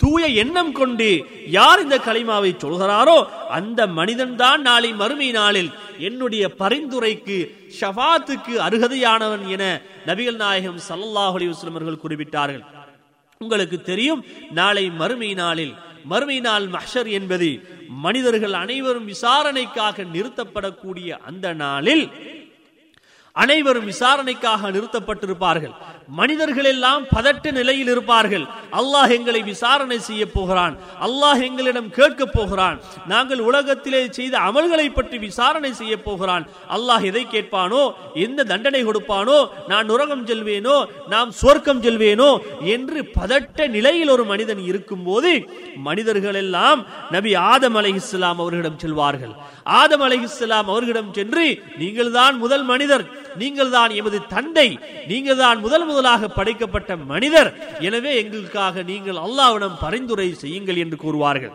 தூய எண்ணம் கொண்டு யார் இந்த கலிமாவை சொல்கிறாரோ அந்த மனிதன் தான் நாளை மறுமை நாளில் என்னுடைய பரிந்துரைக்கு ஷபாத்துக்கு அருகதையானவன் என நபிகள் நாயகம் ஸல்லல்லாஹு அலைஹி குறிப்பிட்டார்கள். உங்களுக்கு தெரியும் நாளை மறுமை நாளில் மறுமை நாள் மஹ்ஷர் என்பது மனிதர்கள் அனைவரும் விசாரணைக்காக நிறுத்தப்படக்கூடிய அந்த நாளில் அனைவரும் விசாரணைக்காக நிறுத்தப்பட்டிருப்பார்கள். மனிதர்கள் எல்லாம் பதட்ட நிலையில் இருப்பார்கள். அல்லாஹ் எங்களை விசாரணை செய்ய போகிறான். அல்லாஹ் எங்களிடம் கேட்க போகிறான். நாங்கள் உலகத்திலே செய்த அமல்களை பற்றி விசாரணை செய்ய போகிறான். அல்லாஹ் எதை கேட்பானோ எந்த தண்டனை கொடுப்பானோ நான் உரகம் செல்வேனோ நாம் சொர்க்கம் செல்வேனோ என்று பதட்ட நிலையில் ஒரு மனிதன் இருக்கும்போது மனிதர்கள் எல்லாம் நபி ஆதம் அலைஹிஸ்ஸலாம் அவர்களிடம் செல்வார்கள். ஆதம் அலைஹிஸ்ஸலாம் அவர்களிடம் சென்று நீங்கள் தான் முதல் மனிதர். நீங்கள் தான் எமது தந்தை. நீங்கள் தான் முதல் முதலாக படைக்கப்பட்ட மனிதர். எனவே எங்களுக்காக நீங்கள் அல்லாவிடம் பரிந்துரை செய்யுங்கள் என்று கூறுவார்கள்.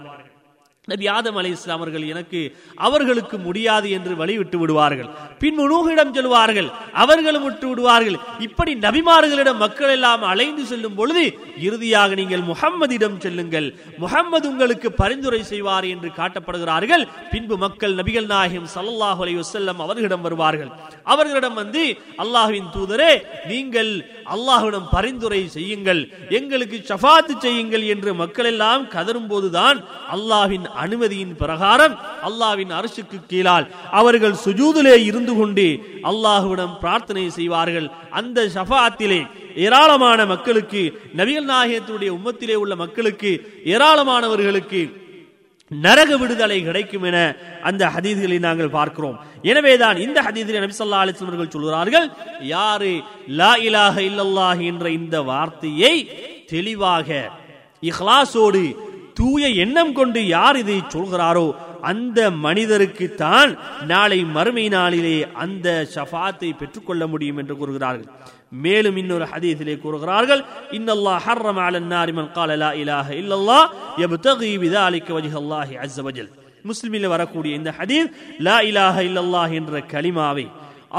நபி ஆதம் அலி இஸ்லாமர்கள் அவர்கள் எனக்கு அவர்களுக்கு முடியாது என்று வழிவிட்டு விடுவார்கள். பின் நூகிடம் செல்வார்கள் அவர்களும் விட்டு விடுவார்கள். இப்படி நபிமார்களிடம் மக்கள் எல்லாம் அலைந்து செல்லும் பொழுது இறுதியாக நீங்கள் முகம்மதிடம் செல்லுங்கள். முகம்மது உங்களுக்கு பரிந்துரை செய்வார் என்று காட்டப்படுகிறார்கள். பின்பு மக்கள் நபிகள் நாயகம் சல்லாஹ் அலி வசல்லம் அவர்களிடம் வருவார்கள். அவர்களிடம் வந்து அல்லாஹுவின் தூதரே நீங்கள் அல்லாஹுவிடம் பரிந்துரை செய்யுங்கள். எங்களுக்கு ஷஃபாத்து செய்யுங்கள் என்று மக்கள் எல்லாம் கதரும் போதுதான் அல்லாஹின் அனுமதியின் பிரகாரம் அல்லாஹ்வின் அரசுக்கு கீழால் அவர்கள் சுஜூதிலே இருந்து கொண்டு அல்லாஹுவிடம் பிரார்த்தனை செய்வார்கள். அந்த ஷஃபாத்திலே ஏராளமான மக்களுக்கு நபிகள் நாயகத்துடைய உம்மத்திலே உள்ள மக்களுக்கு ஏராளமானவர்களுக்கு நரக விடுதலை கிடைக்கும் என அந்த ஹதீதுகளை நாங்கள் பார்க்கிறோம். எனவேதான் இந்த ஹதீதிலே நபிசல்லா ஸல்லல்லாஹு அவர்கள் சொல்கிறார்கள் யாரு லா இலாக இல்லல்லாஹ் என்ற இந்த வார்த்தையை தெளிவாக இஹ்லாஸோடு தூய எண்ணம் கொண்டு யார் இதை சொல்கிறாரோ அந்த மனிதருக்கு தான் நாளை மறுமை நாளிலே அந்த ஷஃபாத்தை பெற்றுக்கொள்ள முடியும் என்று கூறுகிறார்கள். மேலும் இன்னொரு ஹதீஸிலே கூறுகிறார்கள் இன்னல்லா ஹர்ரம அலன் நாரி மன் கால லா இலாஹ இல்லல்லா யப்தகி பிதாலிக வஜ்ஹல்லாஹி அஸ்ஸவஜல் முஸ்லிமில் வரக்கூடிய இந்த ஹதீஸ் லா இலாஹ இல்லல்லாஹ் என்ற கலிமாவை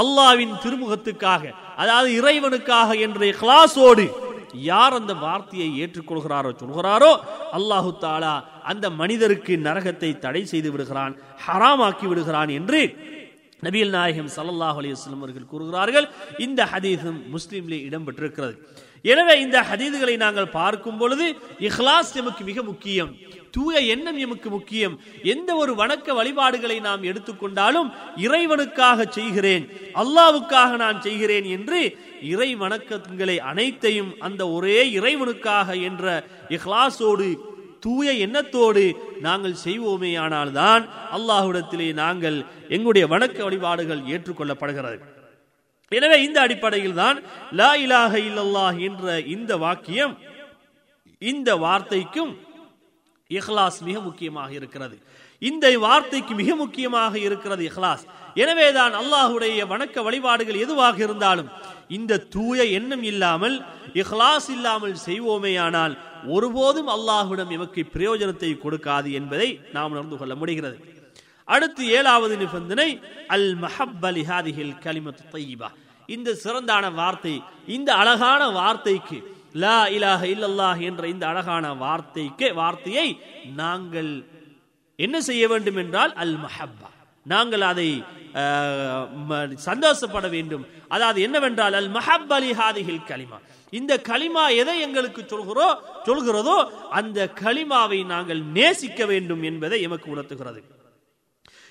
அல்லாஹ்வின் திருமுகத்துக்காக அதாவது இறைவனுக்காக என்ற கிளாஸோடு யார் அந்த வார்த்தையை ஏற்றுக்கொள்கிறாரோ சொல்கிறாரோ அல்லாஹு தாலா அந்த மனிதருக்கு நரகத்தை தடை செய்து விடுகிறான் ஹராமாக்கி விடுகிறான் என்று நபியல் நாயகம் சல்லாஹ் அலைஹி அவர்கள் கூறுகிறார்கள். இந்த ஹதீஸும் முஸ்லீம்லே இடம்பெற்றிருக்கிறது. எனவே இந்த ஹதீதுகளை நாங்கள் பார்க்கும் பொழுது இஹ்லாஸ் எமக்கு மிக முக்கியம் தூய எண்ணம் எமக்கு முக்கியம். எந்த ஒரு வணக்க வழிபாடுகளை நாம் எடுத்துக்கொண்டாலும் இறைவனுக்காக செய்கிறேன் அல்லாவுக்காக நான் செய்கிறேன் என்று இறை வணக்கங்களை அனைத்தையும் அந்த ஒரே இறைவனுக்காக என்ற இஹ்லாசோடு தூய எண்ணத்தோடு நாங்கள் செய்வோமே ஆனால்தான் அல்லாஹுடத்திலே நாங்கள் எங்களுடைய வணக்க வழிபாடுகள் ஏற்றுக்கொள்ளப்படுகிறது. எனவே இந்த அடிப்படையில் தான் லா இலாக இல்லல்லாஹ் என்ற இந்த வாக்கியம் இந்த வார்த்தைக்கும் இஹ்லாஸ் மிக முக்கியமாக இருக்கிறது. இந்த வார்த்தைக்கு மிக முக்கியமாக இருக்கிறது இஹ்லாஸ். எனவேதான் அல்லாஹுடைய வணக்க வழிபாடுகள் எதுவாக இருந்தாலும் இந்த தூய எண்ணம் இல்லாமல் இஹ்லாஸ் இல்லாமல் செய்வோமேயானால் ஒருபோதும் அல்லாஹுடன் எமக்கு பிரயோஜனத்தை கொடுக்காது என்பதை நாம் உணர்ந்து கொள்ள முடிகிறது. அடுத்து ஏழாவது நிபந்தனை அல் மஹப்பலி ஹாதிஹில் கலிமத்து தையிபா. இந்த சிறந்தான வார்த்தை இந்த அழகான வார்த்தைக்கு லா இலாஹ இல்லல்லாஹ் என்ற இந்த அழகான வார்த்தைக்கு வார்த்தையை நாங்கள் என்ன செய்ய வேண்டும் என்றால் அல் மஹப்பா நாங்கள் அதை ம- சந்தோஷப்பட வேண்டும். அதாவது என்னவென்றால் அல் மஹப்பலி ஹாதிஹில் கலிமா. இந்த கலிமா எதை எங்களுக்கு சொல்கிறோ சொல்கிறதோ அந்த கலிமாவை நாங்கள் நேசிக்க வேண்டும் என்பதை எமக்கு உணர்த்துகிறது.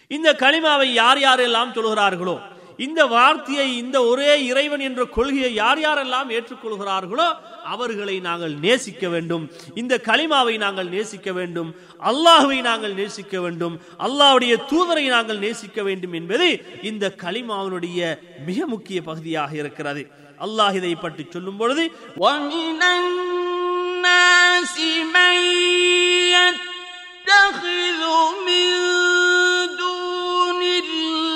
இந்த கலிமாவை யார் யாரெல்லாம் சொல்கிறார்களோ இந்த வார்த்தையை இந்த ஒரே இறைவன் என்ற கொள்கையை யார் யாரெல்லாம் ஏற்றுக்கொள்கிறார்களோ அவர்களை நாங்கள் நேசிக்க வேண்டும் இந்த கலிமாவை நாங்கள் நேசிக்க வேண்டும் அல்லாஹுவை நாங்கள் நேசிக்க வேண்டும் அல்லாஹ்வுடைய தூதரை நாங்கள் நேசிக்க வேண்டும் என்பது இந்த கலிமாவினுடைய மிக முக்கிய பகுதியாக இருக்கிறது அல்லாஹ் இதை பற்றி சொல்லும் பொழுது
ومن الناس من يتخذ من دون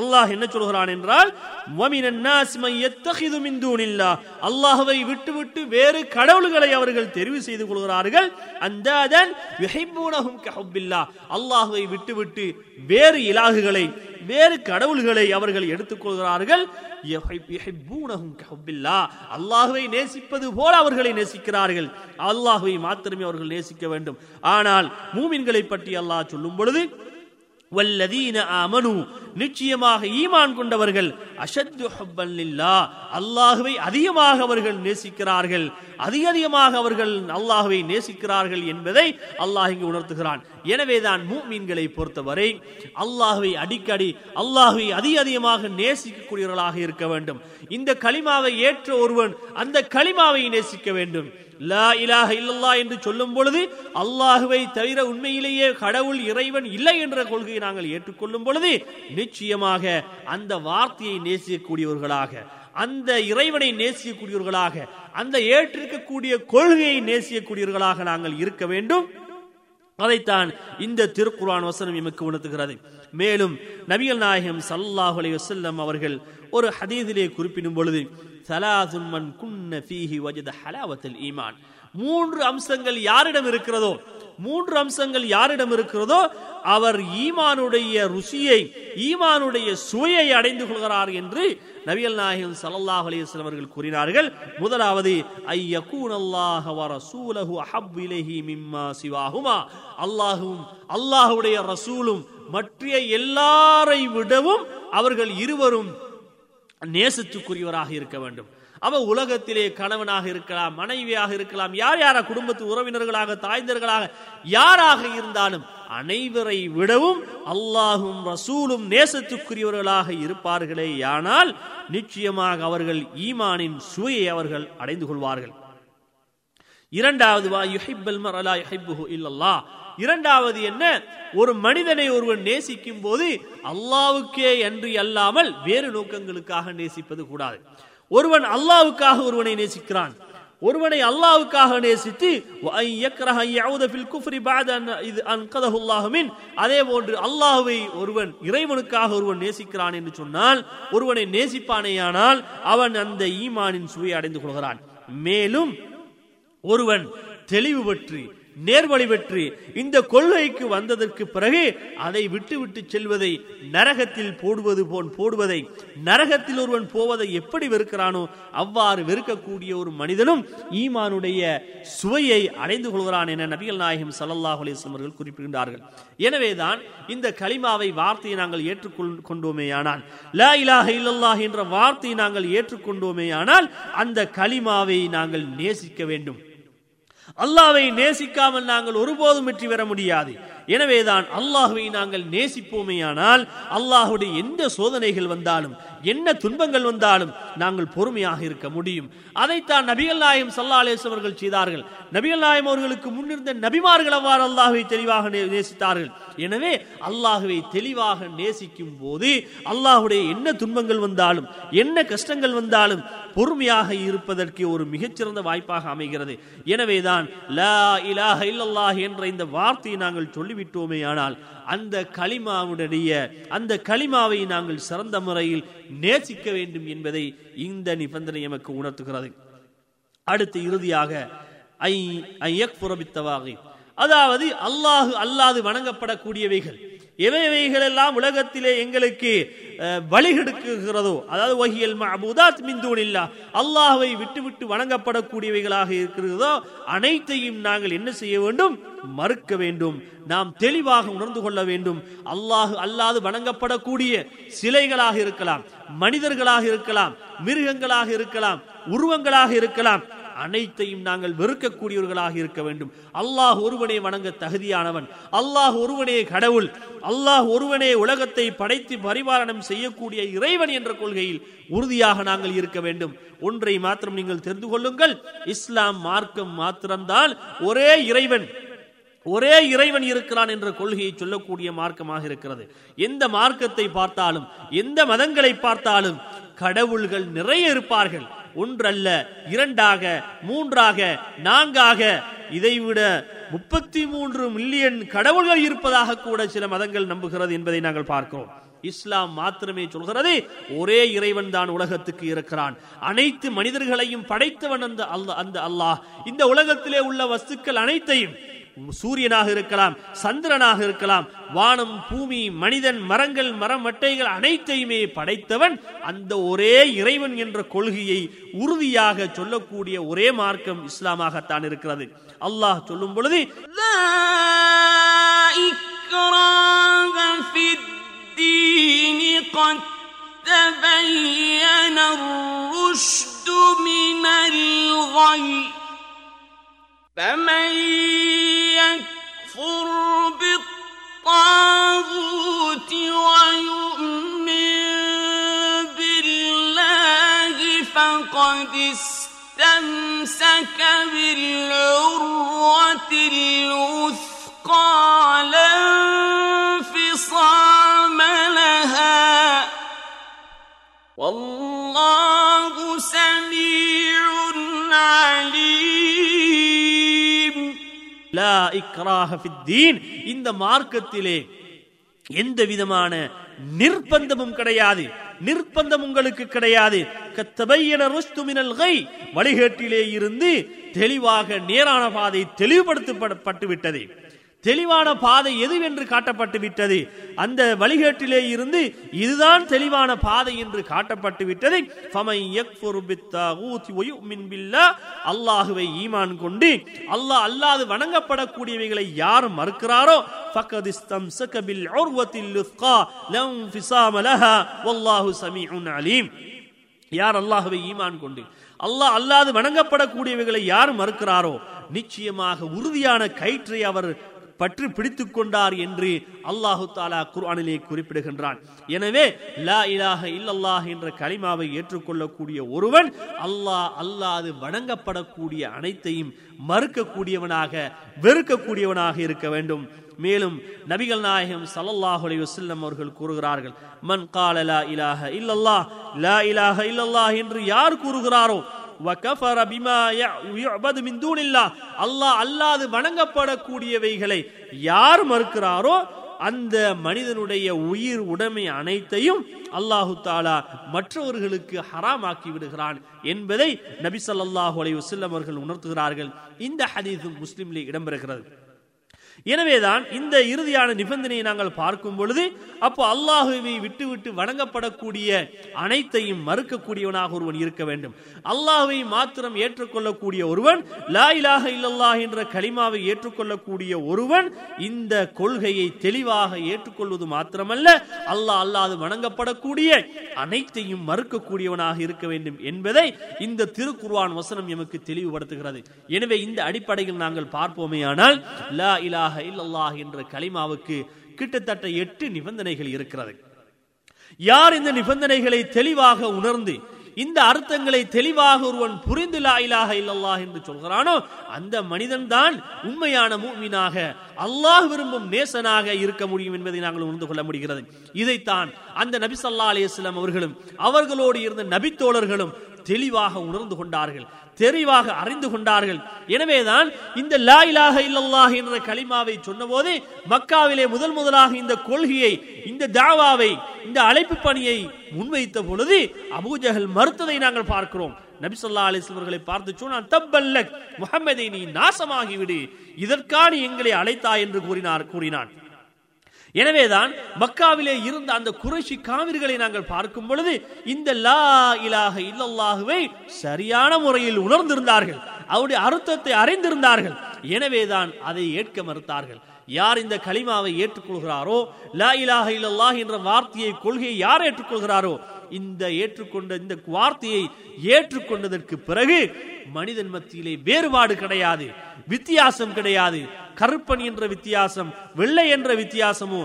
அல்லாஹ் என்ன சொல்கிறான் என்றால் அல்லாஹுவை விட்டுவிட்டு வேறு கடவுள்களை அவர்கள் தெரிவு செய்து கொள்கிறார்கள். அந்த அல்லாஹுவை விட்டுவிட்டு வேறு இலாகுகளை வேறு கடவுள்களை அவர்கள் எடுத்துக்கொள்கிறார்கள் அல்லாஹுவை நேசிப்பது போல அவர்களை நேசிக்கிறார்கள். அல்லாஹுவை மாத்திரமே அவர்கள் நேசிக்க வேண்டும். ஆனால் மூமின்களை பற்றி அல்லாஹ் சொல்லும் பொழுது வல்லதீன ஆமனு நிச்சயமாக ஈமான் கொண்டவர்கள் அஷத்து ஹப்பல்லில்லா அல்லாஹுவை அதிகமாக அவர்கள் நேசிக்கிறார்கள் அதிக அதிகமாக அவர்கள் அல்லாஹுவை நேசிக்கிறார்கள் என்பதை அல்லாஹ் இங்கு உணர்த்துகிறான். எனவேதான் மூமீன்களை பொறுத்தவரை அல்லாஹுவை அடிக்கடி அல்லாஹுவை அதிக அதிகமாக நேசிக்கக்கூடியவர்களாக இருக்க வேண்டும். இந்த களிமாவை ஏற்ற ஒருவன் அந்த களிமாவை நேசிக்க வேண்டும். லா இலாக இல்லல்லா என்று சொல்லும் பொழுது அல்லாஹுவை தவிர உண்மையிலேயே கடவுள் இறைவன் இல்லை என்ற கொள்கையை நாங்கள் ஏற்றுக்கொள்ளும் பொழுது நிச்சயமாக அந்த வார்த்தையை நேசிக்கக்கூடியவர்களாக அந்த இறைவனை நேசிக்கக்கூடியவர்களாக அந்த ஏற்றிருக்கக்கூடிய கொள்கையை நேசிக்கக்கூடியவர்களாக நாங்கள் இருக்க வேண்டும். அதைத்தான் இந்த திருக்குர்ஆன் வசனம் எமக்கு உணர்த்துகிறது. மேலும் நபிகள் நாயகம் சல்லாஹ் அலி வசல்லம் அவர்கள் ஒரு ஹதீதிலே குறிப்பிடும் பொழுது சலாசுன் மன் குன்ன ஃபீஹி வஜத ஹலாவத்தல் ஈமான். மூன்று அம்சங்கள் யாரிடம் இருக்கிறதோ மூன்று அம்சங்கள் யாரிடம் இருக்கிறதோ அவர் ஈமானுடைய ருசியை ஈமானுடைய சுவையை அடைந்து கொள்கிறார் என்று நபிகள் நாயகம் சல்லாஹ் அலைஹி அவர்கள் கூறினார்கள். முதலாவது ஐ யகூனல்லாஹ வ ரசூலஹு அஹப் இலஹி மிம்மா சிவாஹுமா. அல்லாஹும் அல்லாஹுடைய ரசூலும் மற்ற எல்லாரை விடவும் அவர்கள் இருவரும் நேசத்துக்குரியவராக இருக்க வேண்டும். அவ உலகத்திலே கணவனாக இருக்கலாம் மனைவியாக இருக்கலாம் யார் யார குடும்பத்து உறவினர்களாக தாய்ந்தர்களாக யாராக இருந்தாலும் அனைவரை விடவும் அல்லாஹும் ரசூலும் நேசத்துக்குரியவர்களாக இருப்பார்களே. ஆனால் நிச்சயமாக அவர்கள் ஈமானின் சுவையை அவர்கள் அடைந்து கொள்வார்கள். இரண்டாவது வா யுஹிப்பல் மரலா யுஹிப்புஹு இல்லல்லாஹ். இரண்டாவது என்ன? ஒரு மனிதனை ஒருவன் நேசிக்கும் போது அல்லாவுக்கே என்று அல்லாமல் வேறு நோக்கங்களுக்காக நேசிப்பது கூடாது. ஒருவன் அல்லாவுக்காக ஒருவனை நேசிக்கிறான். ஒருவனை அல்லாவுக்காக நேசித்து அதே போன்று அல்லாஹுவை ஒருவன் இறைவனுக்காக ஒருவன் நேசிக்கிறான் என்று சொன்னால் ஒருவனை நேசிப்பானேயானால் அவன் அந்த ஈமானின் சுவை அடைந்து கொள்கிறான். மேலும் ஒருவன் தெளிவு பற்றி நேர்வழி பெற்று இந்த கொள்கைக்கு வந்ததற்கு பிறகு அதை விட்டு விட்டு செல்வதை நரகத்தில் போடுவது போன் போடுவதை நரகத்தில் ஒருவன் போவதை எப்படி வெறுக்கிறானோ அவ்வாறு வெறுக்கக்கூடிய ஒரு மனிதனும் ஈமானுடைய சுவையை அடைந்து கொள்கிறான் என நபிகள் நாயகம் சல்லாஹ் அலைஹி அவர்கள் குறிப்பிடுகின்றார்கள். எனவேதான் இந்த களிமாவை வார்த்தையை நாங்கள் ஏற்றுக்கொள் கொண்டோமேயானால் லா இலாஹ இல்லல்லாஹ் என்ற வார்த்தையை நாங்கள் ஏற்றுக்கொண்டோமேயானால் அந்த களிமாவை நாங்கள் நேசிக்க வேண்டும். அல்லாவை நேசிக்காமல் நாங்கள் ஒருபோதும் வெற்றி பெற முடியாது. எனவேதான் அல்லாஹுவை நாங்கள் நேசிப்போமேயானால் அல்லாஹுடைய எந்த சோதனைகள் வந்தாலும் என்ன துன்பங்கள் வந்தாலும் நாங்கள் பொறுமையாக இருக்க முடியும். அதைத்தான் நபிகள் நாயம் சல்லா அலேஸ் அவர்கள் செய்தார்கள். நபிகள் நாயம் அவர்களுக்கு முன்னிருந்த நபிமார்கள் அவ்வாறு அல்லாஹுவை தெளிவாக நேசித்தார்கள். எனவே அல்லாஹுவை தெளிவாக நேசிக்கும் போது அல்லாஹுடைய என்ன துன்பங்கள் வந்தாலும் என்ன கஷ்டங்கள் வந்தாலும் பொறுமையாக இருப்பதற்கு ஒரு மிகச்சிறந்த வாய்ப்பாக அமைகிறது. எனவேதான் லா இலாஹ இல்லல்லாஹ் என்ற இந்த வார்த்தையை நாங்கள் சொல்லி ஆனால் அந்த களிமாவுடைய அந்த களிமாவை நாங்கள் சிறந்த முறையில் நேசிக்க வேண்டும் என்பதை இந்த நிபந்தனை எமக்கு உணர்த்துகிறது. அடுத்து இறுதியாக ஐ ஐ யக்ஃபுர அதாவது அல்லாஹு அல்லாது வணங்கப்படக்கூடியவைகள். எவைகள் எல்லாம் உலகத்திலே எங்களுக்கு வழிகெடுக்குகிறதோ அதாவது வஹியல் மஅபூதாத் மிந்தூனில்லா தூனில்லா அல்லாஹ்வை விட்டு விட்டு வணங்கப்படக்கூடியவைகளாக இருக்கிறதோ அனைத்தையும் நாங்கள் என்ன செய்ய வேண்டும்? மறுக்க வேண்டும். நாம் தெளிவாக உணர்ந்து கொள்ள வேண்டும். அல்லாஹ் அல்லாது வணங்கப்படக்கூடிய சிலைகளாக இருக்கலாம் மனிதர்களாக இருக்கலாம் மிருகங்களாக இருக்கலாம் உருவங்களாக இருக்கலாம் அனைத்தையும் நாங்கள் வெறுக்கக்கூடியவர்களாக இருக்க வேண்டும். அல்லாஹ் ஒருவனே வணங்க தகுதியானவன். அல்லாஹ் ஒருவனே கடவுள். அல்லாஹ் ஒருவனே உலகத்தை படைத்து பரிபாலனம் செய்யக்கூடிய இறைவன் என்ற கொள்கையில் உறுதியாக நாங்கள் இருக்க வேண்டும். ஒன்றை மாத்திரம் நீங்கள் தெரிந்து கொள்ளுங்கள். இஸ்லாம் மார்க்கம் மாத்திரம்தான் ஒரே இறைவன். ஒரே இறைவன் இருக்கிறான் என்ற கொள்கையை சொல்லக்கூடிய மார்க்கமாக இருக்கிறது. எந்த மார்க்கத்தை பார்த்தாலும் எந்த மதங்களை பார்த்தாலும் கடவுள்கள் நிறைய இருப்பார்கள். ஒன்றல்ல இரண்டாக மூன்றாக நான்காக. இதைவிட முப்பத்தி மூன்று மில்லியன் கடவுள்கள் இருப்பதாக கூட சில மதங்கள் நம்புகிறது என்பதை நாங்கள் பார்க்கிறோம். இஸ்லாம் மாத்திரமே சொல்கிறது ஒரே இறைவன் தான் உலகத்துக்கு இருக்கிறான். அனைத்து மனிதர்களையும் படைத்தவன் அந்த அல்ல அந்த அல்லாஹ். இந்த உலகத்திலே உள்ள வஸ்துக்கள் அனைத்தையும் சூரியனாக இருக்கலாம் சந்திரனாக இருக்கலாம் வானம் பூமி மனிதன் மரங்கள் மரமட்டைகள் அனைத்தையுமே படைத்தவன் அந்த ஒரே இறைவன் என்ற கொள்கையை உறுதியாக சொல்லக்கூடிய ஒரே மார்க்கம் இஸ்லாமாகத்தான் இருக்கிறது அல்லாஹ் சொல்லும் பொழுது
لا إكراه في الدين قد تبين الرشد من الغي فمن يكفر بالطاغوت ويؤمن بالله فقد استمسك بالعروة الوثقى. لا انفصام لها. والله سميع عليم.
لا إكراه في الدين தீன். இந்த மார்க்கத்திலே எந்த விதமான நிர்பந்தமும் கிடையாது. நிர்பந்தம் உங்களுக்கு கிடையாது. வழிகேட்டிலே இருந்து தெளிவாக நேரான பாதை தெளிவுபடுத்தப்பட்டு விட்டது. தெளிவான பாதை எதுவென்று காட்டப்பட்டு விட்டது அந்த வழிகேட்டிலே இருந்து இதுதான் தெளிவான பாதை என்று காட்டப்பட்டு விட்டது ஃபமை அல்லாஹுவை ஈமான் கொண்டு அல்லாஹ் அல்லாது வணங்கப்படக்கூடியவைகளை யார் மறுக்கிறாரோ? அலீம். யார் அல்லாஹுவை ஈமான் கொண்டு அல்லாஹ் அல்லாது வணங்கப்படக்கூடியவைகளை யார் மறுக்கிறாரோ? நிச்சயமாக உறுதியான கயிற்றை அவர் பற்று பிடித்துக் கொண்டார் என்று அல்லாஹு தாலா குர்ஆனிலே குறிப்பிடுகின்றான். எனவே லா இலாக இல்லல்லாஹ் என்ற கலிமாவை ஏற்றுக்கொள்ளக்கூடிய ஒருவன் அல்லாஹ் அல்லாது வணங்கப்படக்கூடிய அனைத்தையும் மறுக்கக்கூடியவனாக வெறுக்கக்கூடியவனாக இருக்க வேண்டும். மேலும் நபிகள் நாயகம் ஸல்லல்லாஹு அலைஹி வஸல்லம் அவர்கள் கூறுகிறார்கள் மன் கால லா இலாஹ இல்லல்லாஹ் லா இலாஹ இல்லல்லாஹ் என்று யார் கூறுகிறாரோ வகஃபர பிமா யுஅபது மின் தூனில்லாஹ் அல்லாஹ் அல்லாது வணங்கப்படக்கூடியவைகளை யார் மறுக்கிறாரோ அந்த மனிதனுடைய உயிர் உடைமை அனைத்தையும் அல்லாஹு தாலா மற்றவர்களுக்கு ஹராமாக்கி விடுகிறான் என்பதை நபி சல்லாஹூ அலைஹி அவர்கள் உணர்த்துகிறார்கள். இந்த ஹதீஸும் முஸ்லிமிலே இடம்பெறுகிறது. எனவேதான் இந்த இறுதியான நிபந்தனையை நாங்கள் பார்க்கும் பொழுது அப்போ அல்லாஹுவை விட்டு விட்டு வணங்கப்படக்கூடிய அனைத்தையும் மறுக்கக்கூடியவனாக ஒருவன் இருக்க வேண்டும். அல்லாஹுவை மாத்திரம் ஏற்றுக்கொள்ளக்கூடிய ஒருவன் லா இலாக இல்லல்லா என்ற கலிமாவை ஏற்றுக்கொள்ளக்கூடிய ஒருவன் இந்த கொள்கையை தெளிவாக ஏற்றுக்கொள்வது மாத்திரமல்ல அல்லாஹ் அல்லாது வணங்கப்படக்கூடிய அனைத்தையும் மறுக்கக்கூடியவனாக இருக்க வேண்டும் என்பதை இந்த திருக்குர்வான் வசனம் எமக்கு தெளிவுபடுத்துகிறது. எனவே இந்த அடிப்படையில் நாங்கள் பார்ப்போமே ஆனால் லா இலாஹ இல்லல்லாஹ் என்ற கலிமாவுக்கு கிட்டத்தட்ட எட்டு நிபந்தனைகள் இருக்கிறது. யார் இந்த நிபந்தனைகளை தெளிவாக உணர்ந்து இந்த அர்த்தங்களை தெளிவாக ஒருவன் புரிந்து லா இலாஹ இல்லல்லாஹ் என்று சொல்கிறானோ அந்த மனிதன் தான் உண்மையான மூமினாக அல்லாஹ் விரும்பும் நேசனாக இருக்க முடியும் என்பதை நாங்கள் உணர்ந்து கொள்ள முடிகிறது. இதைத்தான் அந்த நபி சல்லா அலைஹி அவர்களும் அவர்களோடு இருந்த நபித்தோழர்களும் தெளிவாக உணர்ந்து கொண்டார்கள் தெளிவாக அறிந்து கொண்டார்கள். எனவேதான் இந்த லா இலாக இல்லல்லாஹ் என்ற களிமாவை சொன்னபோது மக்காவிலே முதல் முதலாக இந்த கொள்கையை இந்த தாவாவை இந்த அழைப்பு பணியை முன்வைத்த பொழுது அபூஜகல் மறுத்ததை நாங்கள் பார்க்கிறோம். நபி ஸல்லல்லாஹு பார்த்து சொன்னான் தப்பல்லக் முகமதை நீ நாசமாகிவிடு இதற்கான எங்களை அழைத்தாய் என்று கூறினார் கூறினான். எனவேதான் மக்காவிலே இருந்த அந்த குறைஷி காவிர்களை நாங்கள் பார்க்கும் பொழுது இந்த லா இலாக இல்லல்லாஹுவை சரியான முறையில் உணர்ந்திருந்தார்கள். அவருடைய அர்த்தத்தை அறிந்திருந்தார்கள். எனவேதான் அதை ஏற்க மறுத்தார்கள். யார் இந்த கலிமாவை ஏற்றுக்கொள்கிறாரோ லா இலாக இல்லல்லாஹ் என்ற வார்த்தையை கொள்கையை யார் ஏற்றுக்கொள்கிறாரோ இந்த ஏற்றுக்கொண்ட இந்த வார்த்தையை ஏற்றுக்கொண்டதற்கு பிறகு மனிதன் மத்தியிலே வேறுபாடு கிடையாது வித்தியாசம் கிடையாது. கருப்பன் என்ற வித்தியாசம் வெள்ளை என்ற வித்தியாசமோ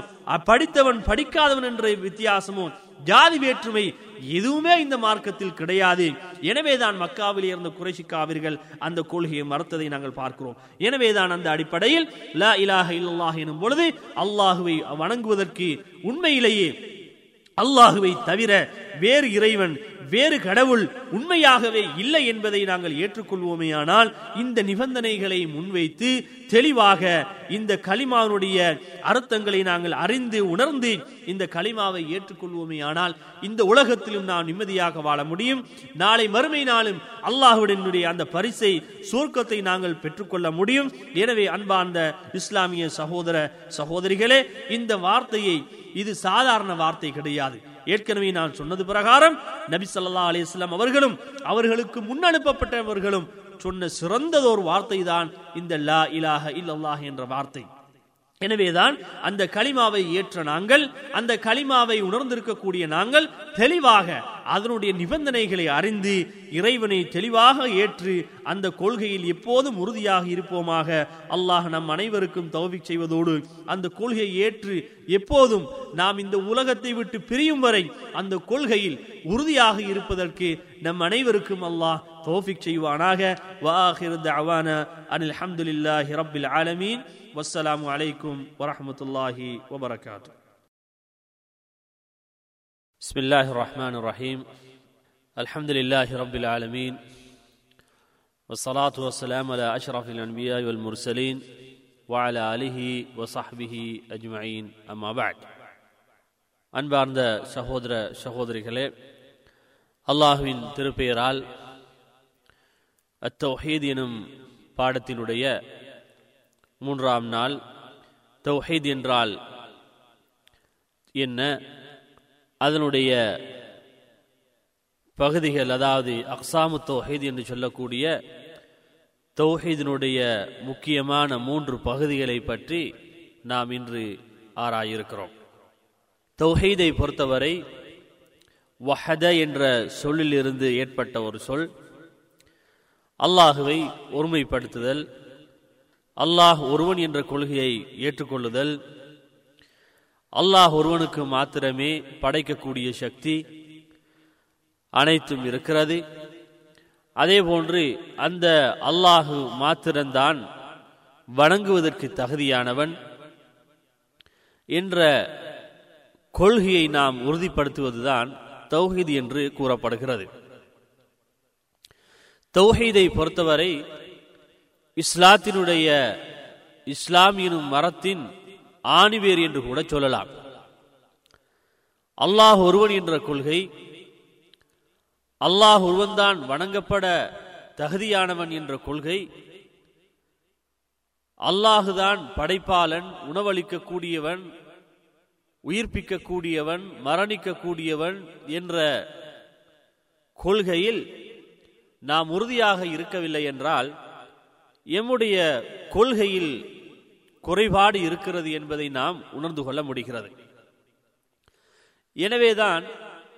படித்தவன் படிக்காதவன் என்ற வித்தியாசமோ ஜாதி வேற்றுமை எதுவுமே இந்த மார்க்கத்தில் கிடையாது. எனவேதான் மக்காவில் இருந்த குறைசி காவிர்கள் அந்த கொள்கையை மறுத்ததை நாங்கள் பார்க்கிறோம். எனவேதான் அந்த அடிப்படையில் லா இலாக இல்லாஹ் எனும் பொழுது அல்லாஹுவை வணங்குவதற்கு உண்மையிலேயே அல்லாஹுவை தவிர வேறு இறைவன் வேறு கடவுள் உண்மையாகவே இல்லை என்பதை நாங்கள் ஏற்றுக்கொள்வோமேயானால் இந்த நிபந்தனைகளை முன்வைத்து தெளிவாக இந்த களிமாவுடைய அர்த்தங்களை நாங்கள் அறிந்து உணர்ந்து இந்த களிமாவை ஏற்றுக்கொள்வோமேயானால் இந்த உலகத்திலும் நாம் நிம்மதியாக வாழ முடியும். நாளை மறுமை நாளும் அல்லாஹுடனுடைய அந்த பரிசை சுருக்கத்தை நாங்கள் பெற்றுக்கொள்ள முடியும். எனவே அன்பார்ந்த இஸ்லாமிய சகோதர சகோதரிகளே இந்த வார்த்தையை இது சாதாரண வார்த்தை கிடையாது. ஏற்கனவே நான் சொன்னது பிரகாரம் நபி சல்லா அலிஸ்லாம் அவர்களும் அவர்களுக்கு முன்னனுப்பப்பட்டவர்களும் சொன்ன சிறந்ததோர் வார்த்தை தான் இந்த லா இலாஹ இல்லல்லாஹ் என்ற வார்த்தை. எனவேதான் அந்த கலிமாவை ஏற்ற நாங்கள் அந்த கலிமாவை உணர்ந்திருக்கக்கூடிய நாங்கள் தெளிவாக அதனுடைய நிபந்தனைகளை அறிந்து இறைவனை தெளிவாக ஏற்று அந்த கொள்கையில் எப்போதும் உறுதியாக இருப்போமாக அல்லாஹ் நம் அனைவருக்கும் தௌபிக் செய்வதோடு அந்த கொள்கையை ஏற்று எப்போதும் நாம் இந்த உலகத்தை விட்டு பிரியும் வரை அந்த கொள்கையில் உறுதியாக இருப்பதற்கு நம் அனைவருக்கும் அல்லாஹ் தௌஃபிக் செய்வானாக. வாஹிர் தவான அனில் அஹமதுல்லாஹி ரபில் ஆலமீன். வஸ்ஸலாமு அலைக்கும் வரமத்துல்லாஹி வபரகாத்து. بسم الله الرحمن الرحيم الحمد لله رب العالمين والصلاة والسلام على أشرف الأنبياء والمرسلين وعلى آله وصحبه أجمعين أما بعد அன்பார்ந்த சகோதர சகோதரிகளே அல்லாஹுவின் திருப்பெயரால் அத்தௌஹீத் எனும் பாடத்தினுடைய மூன்றாம் நாள் தௌஹீத் என்றால் என்ன அதனுடைய பகுதிகள் அதாவது அக்சாமு தௌஹீத் என்று சொல்லக்கூடிய தௌஹீதினுடைய முக்கியமான மூன்று பகுதிகளை பற்றி நாம் இன்று ஆராயிருக்கிறோம். தௌஹீதை பொறுத்தவரை வஹத என்ற சொல்லிலிருந்து ஏற்பட்ட ஒரு சொல் அல்லாஹுவை ஒருமைப்படுத்துதல் அல்லாஹ் ஒருவன் என்ற கொள்கையை ஏற்றுக்கொள்ளுதல் அல்லாஹ் ஒருவனுக்கு மாத்திரமே படைக்கக்கூடிய சக்தி அனைத்தும் இருக்கிறது. அதே போன்று அந்த அல்லாஹு மாத்திரம்தான் வணங்குவதற்கு தகுதியானவன் என்ற கொள்கையை நாம் உறுதிப்படுத்துவதுதான் தௌஹீத் என்று கூறப்படுகிறது. தௌஹீதை பொறுத்தவரை இஸ்லாத்தினுடைய இஸ்லாமியனும் மரத்தின் ஆணிவேர் என்று கூட சொல்லலாம். அல்லாஹ் ஒருவன் என்ற கொள்கை அல்லாஹ் ஒருவன்தான் வணங்கப்பட தகுதியானவன் என்ற கொள்கை அல்லாஹுதான் படைப்பாளன் உணவளிக்கக்கூடியவன் உயிர்ப்பிக்கக்கூடியவன் மரணிக்கக்கூடியவன் என்ற கொள்கையில் நாம் உறுதியாக இருக்கவில்லை என்றால் எம்முடைய கொள்கையில் குறைபாடு இருக்கிறது என்பதை நாம் உணர்ந்து கொள்ள முடிகிறது. எனவேதான்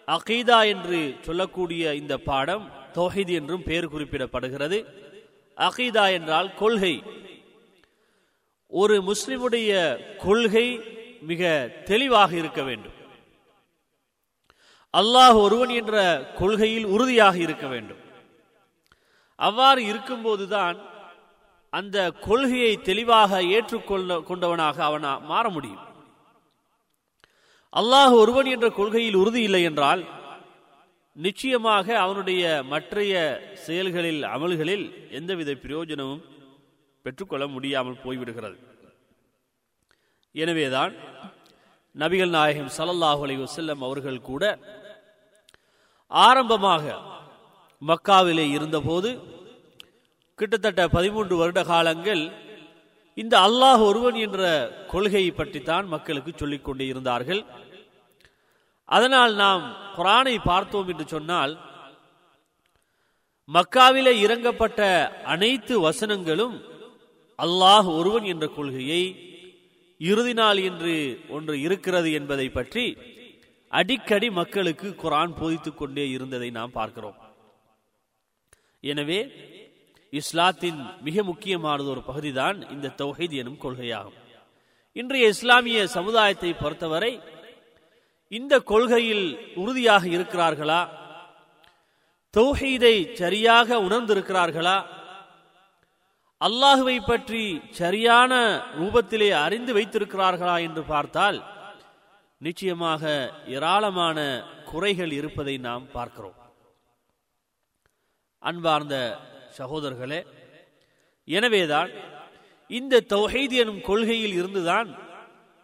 அகீதா என்று சொல்லக்கூடிய இந்த பாடம் தௌஹீத் என்றும் பெயர் குறிப்பிடப்படுகிறது. அகீதா என்றால் கொள்கை. ஒரு முஸ்லிமுடைய கொள்கை மிக தெளிவாக இருக்க வேண்டும். அல்லாஹ் ஒருவன் என்ற கொள்கையில் உறுதியாக இருக்க வேண்டும். அவ்வாறு இருக்கும்போதுதான் அந்த கொள்கையை தெளிவாக ஏற்றுக்கொள்ள கொண்டவனாக அவன் மாற முடியும். அல்லாஹ் ஒருவன் என்ற கொள்கையில் உறுதி இல்லை என்றால் நிச்சயமாக அவனுடைய மற்றைய செயல்களில் அமல்களில் எந்தவித பிரயோஜனமும் பெற்றுக்கொள்ள முடியாமல் போய்விடுகிறது. எனவேதான் நபிகள் நாயகம் சல்லல்லாஹு அலைஹி வஸல்லம் அவர்கள் கூட ஆரம்பமாக மக்காவிலே இருந்தபோது கிட்டத்தட்ட பதிமூன்று வருட காலங்கள் இந்த அல்லாஹ் ஒருவன் என்ற கொள்கையை பற்றித்தான் மக்களுக்கு சொல்லிக் கொண்டு இருந்தார்கள். அதனால் நாம் குரானை பார்த்தோம் என்று சொன்னால் மக்காவிலே இறங்கப்பட்ட அனைத்து வசனங்களும் அல்லாஹ் ஒருவன் என்ற கொள்கையை இறுதி நாள் என்று ஒன்று இருக்கிறது என்பதை பற்றி அடிக்கடி மக்களுக்கு குரான் போதித்துக் கொண்டே இருந்ததை நாம் பார்க்கிறோம். எனவே இஸ்லாத்தின் மிக முக்கியமானது ஒரு பகுதிதான் இந்த தௌஹீத் எனும் கொள்கையாகும். இன்றைய இஸ்லாமிய சமுதாயத்தை பொறுத்தவரை இந்த கொள்கையில் உறுதியாக இருக்கிறார்களா? தௌஹீதை சரியாக உணர்ந்திருக்கிறார்களா? அல்லாஹுவை பற்றி சரியான ரூபத்திலே அறிந்து வைத்திருக்கிறார்களா என்று பார்த்தால் நிச்சயமாக ஏராளமான குறைகள் இருப்பதை நாம் பார்க்கிறோம். அன்பார்ந்த சகோதரர்களே எனவேதான் இந்த தௌஹீத் எனும் கொள்கையில் இருந்துதான்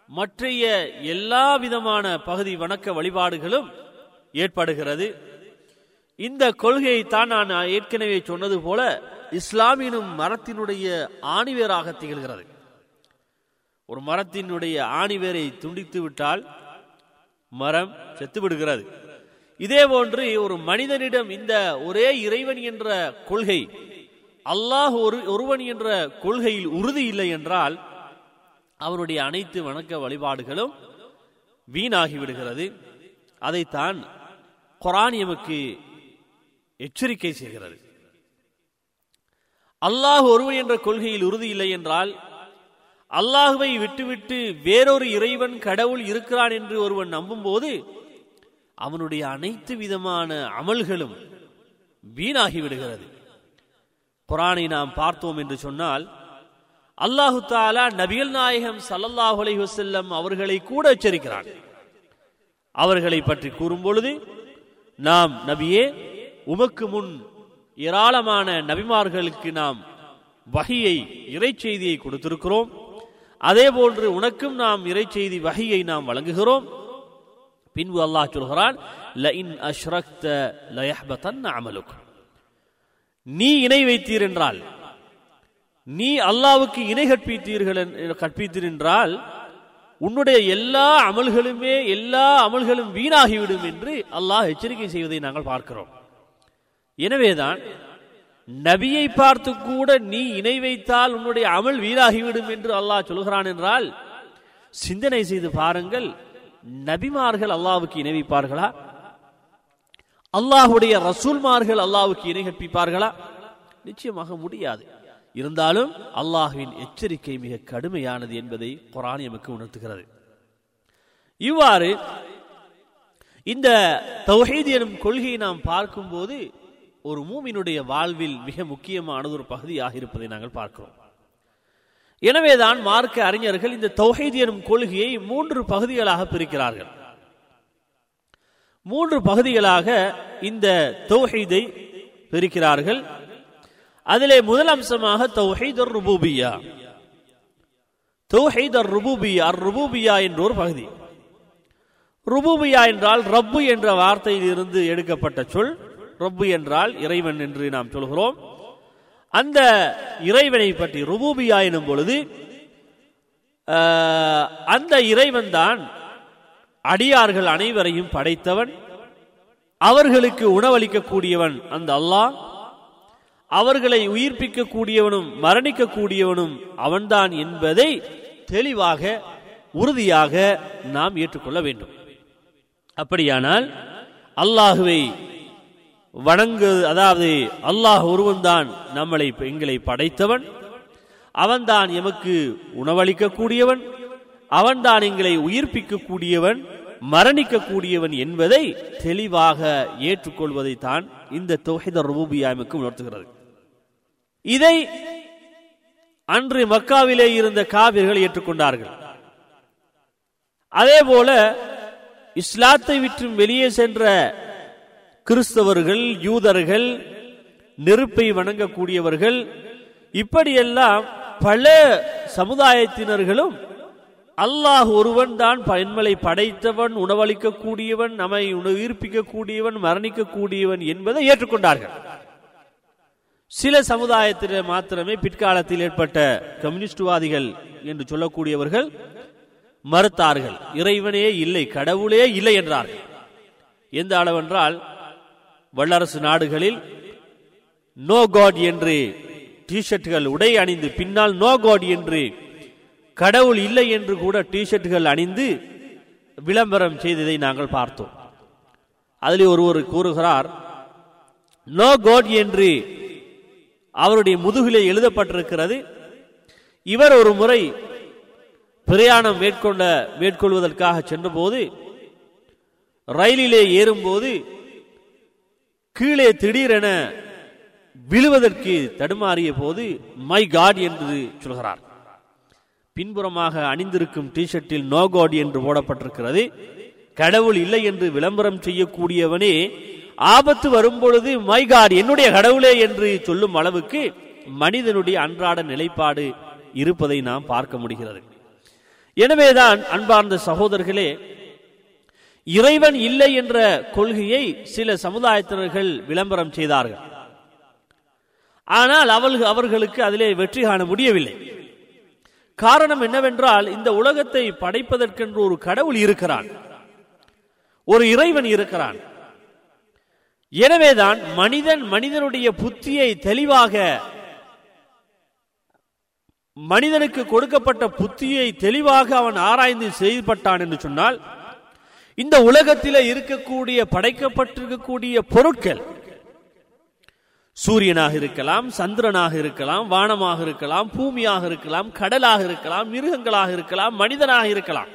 மற்றைய எல்லா விதமான பகுதி வணக்க வழிபாடுகளும் ஏற்படுகிறது. இந்த கொள்கையை தான் நான் ஏற்கனவே சொன்னது போல இஸ்லாமியனும் மரத்தினுடைய ஆணிவேராக திகழ்கிறது. ஒரு மரத்தினுடைய ஆணிவேரை துண்டித்து விட்டால் மரம் செத்து விடுகிறது இதே போன்று ஒரு மனிதனிடம் இந்த ஒரே இறைவன் என்ற கொள்கை அல்லாஹ் ஒரு ஒருவன் என்ற கொள்கையில் உறுதி இல்லை என்றால் அவனுடைய அனைத்து வணக்க வழிபாடுகளும் வீணாகிவிடுகிறது. அதைத்தான் குரான் எமக்கு எச்சரிக்கை செய்கிறது. அல்லாஹ் ஒருவன் என்ற கொள்கையில் உறுதி இல்லை என்றால் அல்லாஹுவை விட்டுவிட்டு வேறொரு இறைவன் கடவுள் இருக்கிறான் என்று ஒருவன் நம்பும்போது அவனுடைய அனைத்து விதமான அமல்களும் வீணாகி விடுகிறது. குரானை நாம் பார்த்தோம் என்று சொன்னால் அல்லாஹு தாலா நபிகள் நாயகம் சல்லல்லாஹு அலைஹி வசல்லம் அவர்களை கூட எச்சரிக்கிறான். அவர்களை பற்றி கூறும் பொழுது நாம் நபியே உமக்கு முன் ஏராளமான நபிமார்களுக்கு நாம் வகையை இறை செய்தியை கொடுத்திருக்கிறோம். அதே போன்று உனக்கும் நாம் இறை செய்தி வகையை நாம் வழங்குகிறோம். பின்பு அல்லாஹ் சொல்கிறான் அமலுக். நீ இணை வைத்தீர் என்றால் நீ அல்லாவுக்கு இணை கற்பித்தீர்கள் கற்பித்தீர் என்றால் உன்னுடைய எல்லா அமல்களுமே எல்லா அமல்களும் வீணாகிவிடும் என்று அல்லாஹ் எச்சரிக்கை செய்வதை நாங்கள் பார்க்கிறோம். எனவேதான் நபியை பார்த்து கூட நீ இணை வைத்தால் உன்னுடைய அமல் வீணாகிவிடும் என்று அல்லாஹ் சொல்கிறான் என்றால் சிந்தனை செய்து பாருங்கள் நபிமார்கள் அல்லாவுக்கு இணைவிப்பார்களா அல்லாஹுடைய ரசூல்மார்கள் அல்லாவுக்கு இணை கற்பிப்பார்களா? நிச்சயமாக முடியாது. இருந்தாலும் அல்லாஹுவின் எச்சரிக்கை மிக கடுமையானது என்பதை குரான் எமக்கு உணர்த்துகிறது. இவ்வாறு இந்த தௌஹீத் எனும் கொள்கையை நாம் பார்க்கும்போது ஒரு மூமினுடைய வாழ்வில் மிக முக்கியமானது ஒரு பகுதியாக இருப்பதை நாங்கள் பார்க்கிறோம். எனவேதான் மார்க்க அறிஞர்கள் இந்த தௌஹீத் எனும் கொள்கையை மூன்று பகுதிகளாக பிரிக்கிறார்கள். மூன்று பகுதிகளாக இந்த தௌஹீதை பிரிக்கிறார்கள். அதிலே முதல் அம்சமாக தௌஹீத் ருபூபியா. தௌஹீத் ருபூபியா ருபூபியா என்ற ஒரு பகுதி. ருபூபியா என்றால் ரப்பு என்ற வார்த்தையில் இருந்து எடுக்கப்பட்ட சொல். ரப்பு என்றால் இறைவன் என்று நாம் சொல்கிறோம். அந்த இறைவனை பற்றி ருபூபியா எனும் பொழுது அந்த இறைவன் தான் அடியார்கள் அனைவரையும் படைத்தவன் அவர்களுக்கு உணவளிக்கக்கூடியவன் அந்த அல்லாஹ் அவர்களை உயிர்ப்பிக்கக்கூடியவனும் மரணிக்கக்கூடியவனும் அவன்தான் என்பதை தெளிவாக உறுதியாக நாம் ஏற்றுக்கொள்ள வேண்டும். அப்படியானால் அல்லாஹுவை வணங்கு அதாவது அல்லாஹ் ஒருவன்தான் நம்மளை எங்களை படைத்தவன். அவன்தான் எமக்கு உணவளிக்கக்கூடியவன். அவன்தான் எங்களை உயிர்ப்பிக்கக்கூடியவன் மரணிக்கக்கூடியவன் என்பதை தெளிவாக ஏற்றுக்கொள்வதை தான் இந்த தொகைத ரூபியாமுக்கு உணர்த்துகிறது. இதை அன்று மக்காவிலே இருந்த காவிர்கள் ஏற்றுக்கொண்டார்கள். அதே போல இஸ்லாத்தை விற்றும் வெளியே சென்ற கிறிஸ்தவர்கள் யூதர்கள் நெருப்பை வணங்கக்கூடியவர்கள் இப்படியெல்லாம் பல சமுதாயத்தினர்களும் அல்லாஹ் ஒருவன் தான் பயன்மலை படைத்தவன் உணவளிக்கக்கூடியவன் நம்மை உயிர்ப்பிக்கக்கூடியவன் மரணிக்கக்கூடியவன் என்பதை ஏற்றுக்கொண்டார்கள். சில சமுதாயத்தில் மாத்திரமே பிற்காலத்தில் ஏற்பட்ட கம்யூனிஸ்டுவாதிகள் என்று சொல்லக்கூடியவர்கள் மறுத்தார்கள். இறைவனே இல்லை கடவுளே இல்லை என்றார்கள். எந்த அளவென்றால் வல்லரசு நாடுகளில் நோ காட் என்று டிஷர்ட்டுகள் உடை அணிந்து பின்னால் நோ காட் என்று கடவுள் இல்லை என்று கூட டிஷர்ட்டுகள் அணிந்து விளம்பரம் செய்ததை நாங்கள் பார்த்தோம். அதில் ஒருவர் கூறுகிறார் நோ காட் என்று அவருடைய முதுகிலே எழுதப்பட்டிருக்கிறது. இவர் ஒரு முறை பிரயாணம் மேற்கொண்ட மேற்கொள்வதற்காக சென்றபோது ரயிலிலே ஏறும்போது கீழே திடீரென விழுவதற்கு தடுமாறிய போது மை காட் என்று சொல்கிறார். பின்புறமாக அணிந்திருக்கும் டிஷர்ட்டில் நோ காட் என்று போடப்பட்டிருக்கிறது. கடவுள் இல்லை என்று விளம்பரம் செய்யக்கூடியவனே ஆபத்து வரும்பொழுது மை காட் என்னுடைய கடவுளே என்று சொல்லும் அளவுக்கு மனிதனுடைய அன்றாட நிலைப்பாடு இருப்பதை நாம் பார்க்க முடிகிறது. எனவேதான் அன்பார்ந்த சகோதரர்களே இறைவன் இல்லை என்ற கொள்கையை சில சமுதாயத்தினர்கள் விளம்பரம் செய்தார்கள். ஆனால் அவர்கள் அவர்களுக்கு அதிலே வெற்றி காண முடியவில்லை. காரணம் என்னவென்றால் இந்த உலகத்தை படைப்பதற்கென்று ஒரு கடவுள் இருக்கிறான். ஒரு இறைவன் இருக்கிறான். எனவேதான் மனிதன் மனிதனுடைய புத்தியை தெளிவாக மனிதனுக்கு கொடுக்கப்பட்ட புத்தியை தெளிவாக அவன் ஆராய்ந்து செயல்பட்டான் என்று சொன்னால் இந்த உலகத்தில் இருக்கக்கூடிய படைக்கப்பட்டிருக்கக்கூடிய பொருட்கள். சூரியனாக இருக்கலாம் சந்திரனாக இருக்கலாம் வானமாக இருக்கலாம் பூமியாக இருக்கலாம் கடலாக இருக்கலாம் மிருகங்களாக இருக்கலாம் மனிதனாக இருக்கலாம்.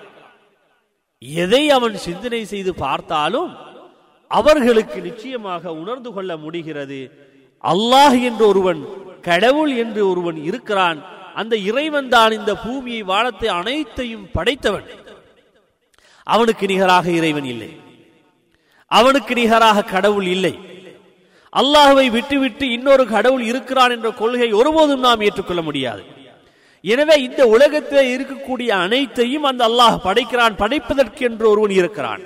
எதை அவன் சிந்தனை செய்து பார்த்தாலும் அவர்களுக்கு நிச்சயமாக உணர்ந்து கொள்ள முடிகிறது. அல்லாஹ் என்று ஒருவன் கடவுள் என்று ஒருவன் இருக்கிறான். அந்த இறைவன் தான் இந்த பூமியை வானத்தை அனைத்தையும் படைத்தவன். அவனுக்கு நிகராக இறைவன் இல்லை. அவனுக்கு நிகராக கடவுள் இல்லை. அல்லாஹுவை விட்டுவிட்டு இன்னொரு கடவுள் இருக்கிறான் என்ற கொள்கை ஒருபோதும் நாம் ஏற்றுக்கொள்ள முடியாது. எனவே இந்த உலகத்தில் இருக்கக்கூடிய அனைத்தையும் அந்த அல்லாஹ் படைக்கிறான் படைப்பதற்கு என்று ஒருவன் இருக்கிறான்.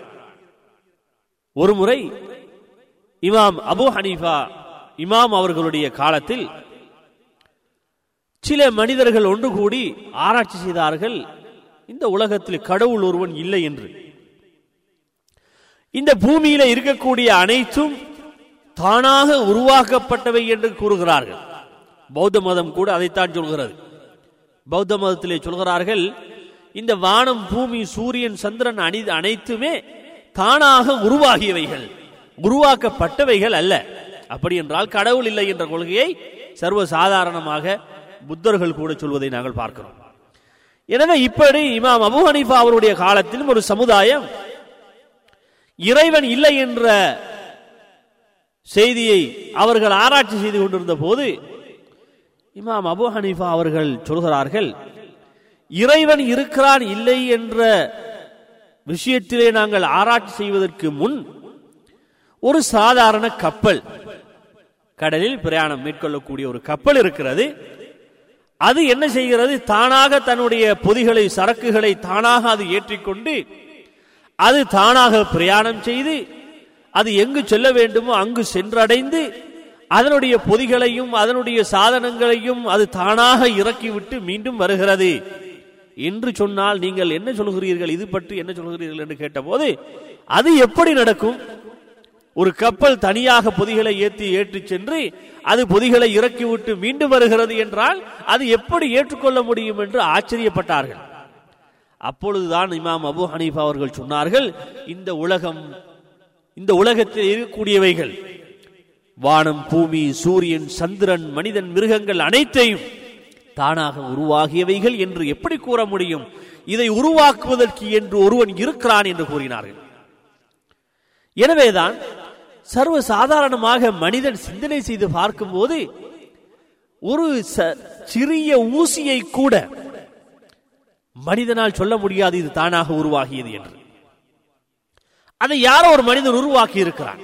ஒரு முறை இமாம் அபு ஹனீஃபா இமாம் அவர்களுடைய காலத்தில் சில மனிதர்கள் ஒன்று கூடி ஆராய்ச்சி செய்தார்கள். இந்த உலகத்தில் கடவுள் ஒருவன் இல்லை என்று. இந்த பூமியில இருக்கக்கூடிய அனைத்தும் தானாக உருவாக்கப்பட்டவை என்று கூறுகிறார்கள். பௌத்த மதம் கூட அதைத்தான் சொல்கிறது. பௌத்த மதத்திலே சொல்கிறார்கள் இந்த வானம் பூமி சூரியன் சந்திரன் அணி அனைத்துமே தானாக உருவாகியவைகள். உருவாக்கப்பட்டவைகள் அல்ல. அப்படி என்றால் கடவுள் இல்லை என்ற கொள்கையை சர்வ சாதாரணமாக புத்தர்கள் கூட சொல்வதை நாங்கள் பார்க்கிறோம். எனவே இப்படி இமாம் அபு ஹனீஃபா அவருடைய காலத்திலும் ஒரு சமுதாயம் இறைவன் இல்லை என்ற செய்தியை அவர்கள் ஆராய்ச்சி செய்து கொண்டிருந்த போது இமாம் அபு ஹனீஃபா அவர்கள் சொல்கிறார்கள் இறைவன் இருக்கிறான் இல்லை என்ற விஷயத்திலே நாங்கள் ஆராய்ச்சி செய்வதற்கு முன் ஒரு சாதாரண கப்பல் கடலில் பிரயாணம் மேற்கொள்ளக்கூடிய ஒரு கப்பல் இருக்கிறது. அது என்ன செய்கிறது? தானாக தன்னுடைய பொதிகளை சரக்குகளை தானாக அது ஏற்றிக்கொண்டு அது தானாக பிரயாணம் செய்து அது எங்கு செல்ல வேண்டுமோ அங்கு சென்றடைந்து அதனுடைய பொதிகளையும் அதனுடைய சாதனங்களையும் அது தானாக இறக்கிவிட்டு மீண்டும் வருகிறது. என்று சொன்னால் நீங்கள் என்ன சொல்கிறீர்கள்? இது பற்றி என்ன சொல்கிறீர்கள்? என்று கேட்டபோது அது எப்படி நடக்கும்? ஒரு கப்பல் தனியாக பொதிகளை ஏற்றி ஏற்றிச் சென்று அது பொதிகளை இறக்கிவிட்டு மீண்டும் வருகிறது என்றால் அது எப்படி ஏற்றுக்கொள்ள முடியும் என்று ஆச்சரியப்பட்டார்கள். அப்பொழுதுதான் இமாம் அபு ஹனீஃபா அவர்கள் சொன்னார்கள் இந்த உலகம் இந்த உலகத்தில் இருக்கக்கூடியவைகள் வானம் பூமி சூரியன் சந்திரன் மனிதன் மிருகங்கள் அனைத்தையும் தானாக உருவாகியவைகள் என்று எப்படி கூற முடியும்? இதை உருவாக்குவதற்கு என்று ஒருவன் இருக்கிறான் என்று கூறினார்கள். எனவேதான் சர்வ சாதாரணமாக மனிதன் சிந்தனை செய்து பார்க்கும்போது ஒரு ச- சிறிய ஊசியை கூட மனிதனால் சொல்ல முடியாது இது தானாக உருவாகியது என்று. அதை யாரோ ஒரு மனிதன் உருவாக்கி இருக்கிறான்.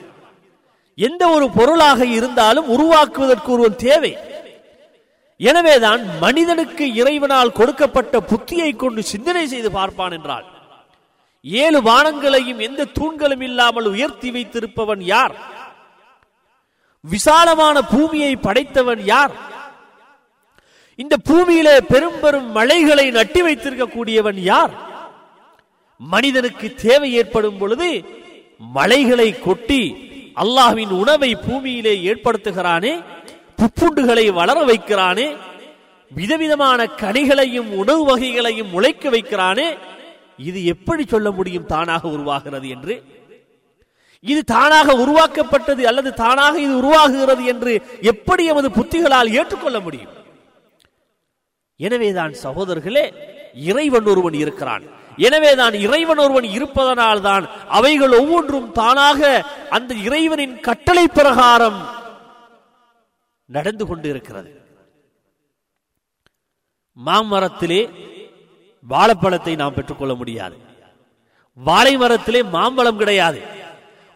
எந்த ஒரு பொருளாக இருந்தாலும் உருவாக்குவதற்கு ஒருவன் தேவை. எனவேதான் மனிதனுக்கு இறைவனால் கொடுக்கப்பட்ட புத்தியை கொண்டு சிந்தனை செய்து பார்ப்பான் என்றால் ஏழு வானங்களையும் எந்த தூண்களும் இல்லாமல் உயர்த்தி வைத்திருப்பவன் யார்? விசாலமான பூமியை படைத்தவன் யார்? இந்த பூமியிலே பெரும் பெரும் மலைகளை நட்டி வைத்திருக்கக்கூடியவன் யார்? மனிதனுக்கு தேவை ஏற்படும் பொழுது மலைகளை கொட்டி அல்லாஹ்வின் உணவை பூமியிலே ஏற்படுத்துகிறானே புப்புண்டுகளை வளர வைக்கிறானே விதவிதமான கனிகளையும் உணவு வகைகளையும் முளைக்க வைக்கிறானே இது எப்படி சொல்ல முடியும் தானாக உருவாகிறது என்று? இது தானாக உருவாக்கப்பட்டது அல்லது தானாக இது உருவாகுகிறது என்று எப்படி எமது புத்திகளால் ஏற்றுக்கொள்ள முடியும்? எனவேதான் சகோதரர்களே இறைவன் ஒருவன் இருக்கிறான். எனவேதான் இறைவன் ஒருவன் இருப்பதனால் தான் அவைகள் ஒவ்வொன்றும் தானாக அந்த இறைவனின் கட்டளை பிரகாரம் நடந்து கொண்டு இருக்கிறது மாமரத்திலே வாழைப்பழத்தை நாம் பெற்றுக்கொள்ள முடியாது. வாழை மரத்திலே மாம்பழம் கிடையாது.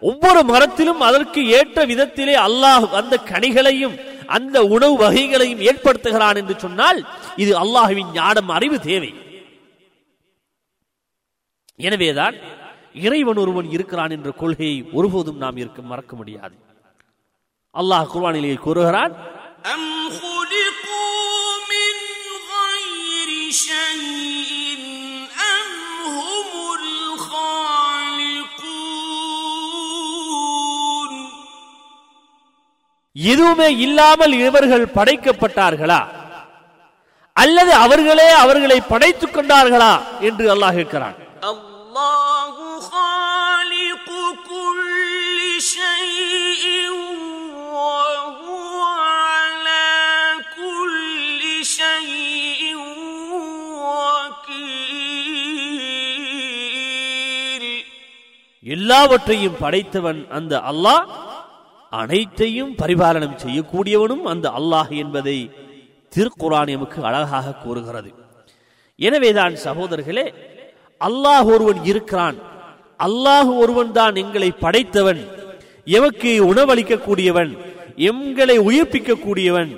ஒவ்வொரு மரத்திலும் அதற்கு ஏற்ற விதத்திலே அல்லாஹ் அந்த கனிகளையும் அந்த உணவு வகைகளையும் ஏற்படுத்துகிறான் என்று சொன்னால் இது அல்லாஹுவின் ஞானம் அறிவு தேவை. எனவேதான் இறைவன் ஒருவன் இருக்கிறான் என்ற கொள்கையை ஒருபோதும் நாம் இருக்க மறக்க முடியாது. அல்லாஹ் குர்வானிலே கூறுகிறான் எதுவுமே இல்லாமல் இவர்கள் படைக்கப்பட்டார்களா? அல்லது அவர்களே அவர்களை படைத்துக் கொண்டார்களா என்று அல்லாஹ்
இருக்கிறான்
எல்லாவற்றையும் படைத்தவன் அந்த அல்லாஹ். அனைத்தையும் பரிபாலனம் செய்யக்கூடியவனும் அந்த அல்லாஹ் என்பதை திருக்குரான் எமக்கு அழகாக கூறுகிறது. எனவேதான் சகோதரர்களே அல்லாஹ் ஒருவன் இருக்கிறான். அல்லாஹ் ஒருவன் தான் எங்களை படைத்தவன். எமக்கு உணவளிக்கக்கூடியவன் எங்களை உயிர்ப்பிக்கக்கூடியவன்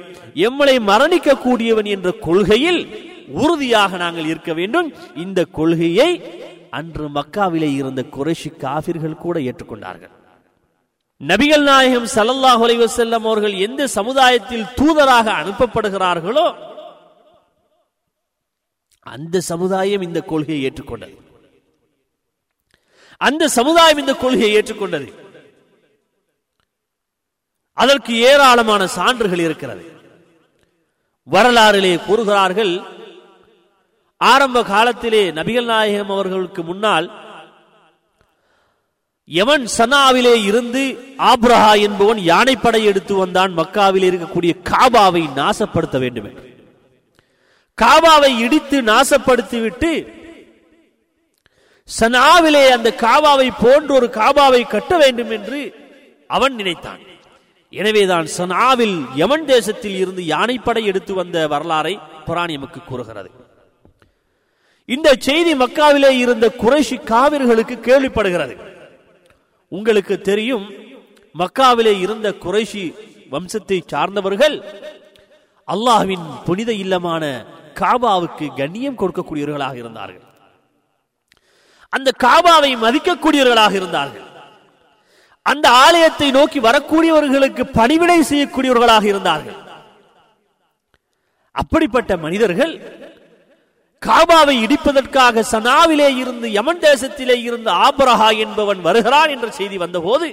எம்மளை மரணிக்கக்கூடியவன் என்ற கொள்கையில் உறுதியாக நாங்கள் இருக்க வேண்டும். இந்த கொள்கையை அன்று மக்காவிலே இருந்த குறைஷி காபிர்கள் கூட ஏற்றுக்கொண்டார்கள். நபிகள் நாயகம் சல்லல்லாஹ் செல்லம் அவர்கள் எந்த சமுதாயத்தில் தூதராக அனுப்பப்படுகிறார்களோ அந்த சமுதாயம் இந்த கொள்கையை ஏற்றுக்கொண்டது. அந்த சமுதாயம் இந்த கொள்கையை ஏற்றுக்கொண்டது. அதற்கு ஏராளமான சான்றுகள் இருக்கிறது. வரலாறிலே கூறுகிறார்கள் ஆரம்ப காலத்திலே நபிகள் நாயகம் அவர்களுக்கு முன்னால் எவன் சனாவிலே இருந்து ஆப்ரஹா என்பவன் யானைப்படை எடுத்து வந்தான் மக்காவில் இருக்கக்கூடிய காபாவை நாசப்படுத்த வேண்டும் என்று. காபாவை இடித்து நாசப்படுத்திவிட்டு சனாவிலே அந்த காபாவை போன்ற ஒரு காபாவை கட்ட வேண்டும் என்று அவன் நினைத்தான். எனவேதான் சனாவில் யமன் தேசத்தில் இருந்து யானைப்படை எடுத்து வந்த வரலாறை புராணியமுக்கு கூறுகிறது. இந்த செய்தி மக்காவிலே இருந்த குறைஷி காவிர்களுக்கு கேள்விப்படுகிறது. உங்களுக்கு தெரியும் மக்காவிலே இருந்த குறைஷி வம்சத்தை சார்ந்தவர்கள் அல்லாஹ்வின் புனித இல்லமான காபாவுக்கு கண்ணியம் கொடுக்கக்கூடியவர்களாக இருந்தார்கள். அந்த காபாவை மதிக்கக்கூடியவர்களாக இருந்தார்கள். அந்த ஆலயத்தை நோக்கி வரக்கூடியவர்களுக்கு பணிவிடை செய்யக்கூடியவர்களாக இருந்தார்கள். அப்படிப்பட்ட மனிதர்கள் காபாவை இடிப்பதற்காக சனாவிலே இருந்து யமன் தேசத்திலே இருந்து ஆபரஹா என்பவன் வருகிறான் என்ற செய்தி வந்தபோது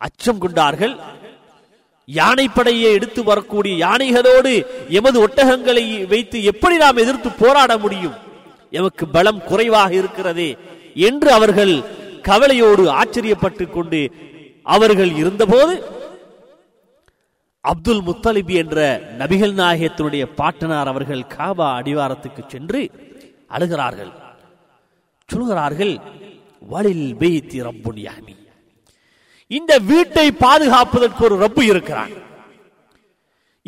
அச்சம் கொண்டார்கள். யானைப்படையை எடுத்து வரக்கூடிய யானைகளோடு எமது ஒட்டகங்களை வைத்து எப்படி நாம் எதிர்த்து போராட முடியும்? எமக்கு பலம் குறைவாக இருக்கிறதே என்று அவர்கள் கவலையோடு ஆச்சரியப்பட்டு கொண்டு அவர்கள் இருந்தபோது அப்துல் முத்தலிபி என்ற நபிகள் நாயகத்தினுடைய பாட்டனார் அவர்கள் காபா அடிவாரத்துக்கு சென்று அழுகிறார்கள். சொல்கிறார்கள் வலில் பெய்தி ரப்புன் யாமி இந்த வீட்டை பாதுகாப்பதற்கு ஒரு ரப்பு இருக்கிறான்.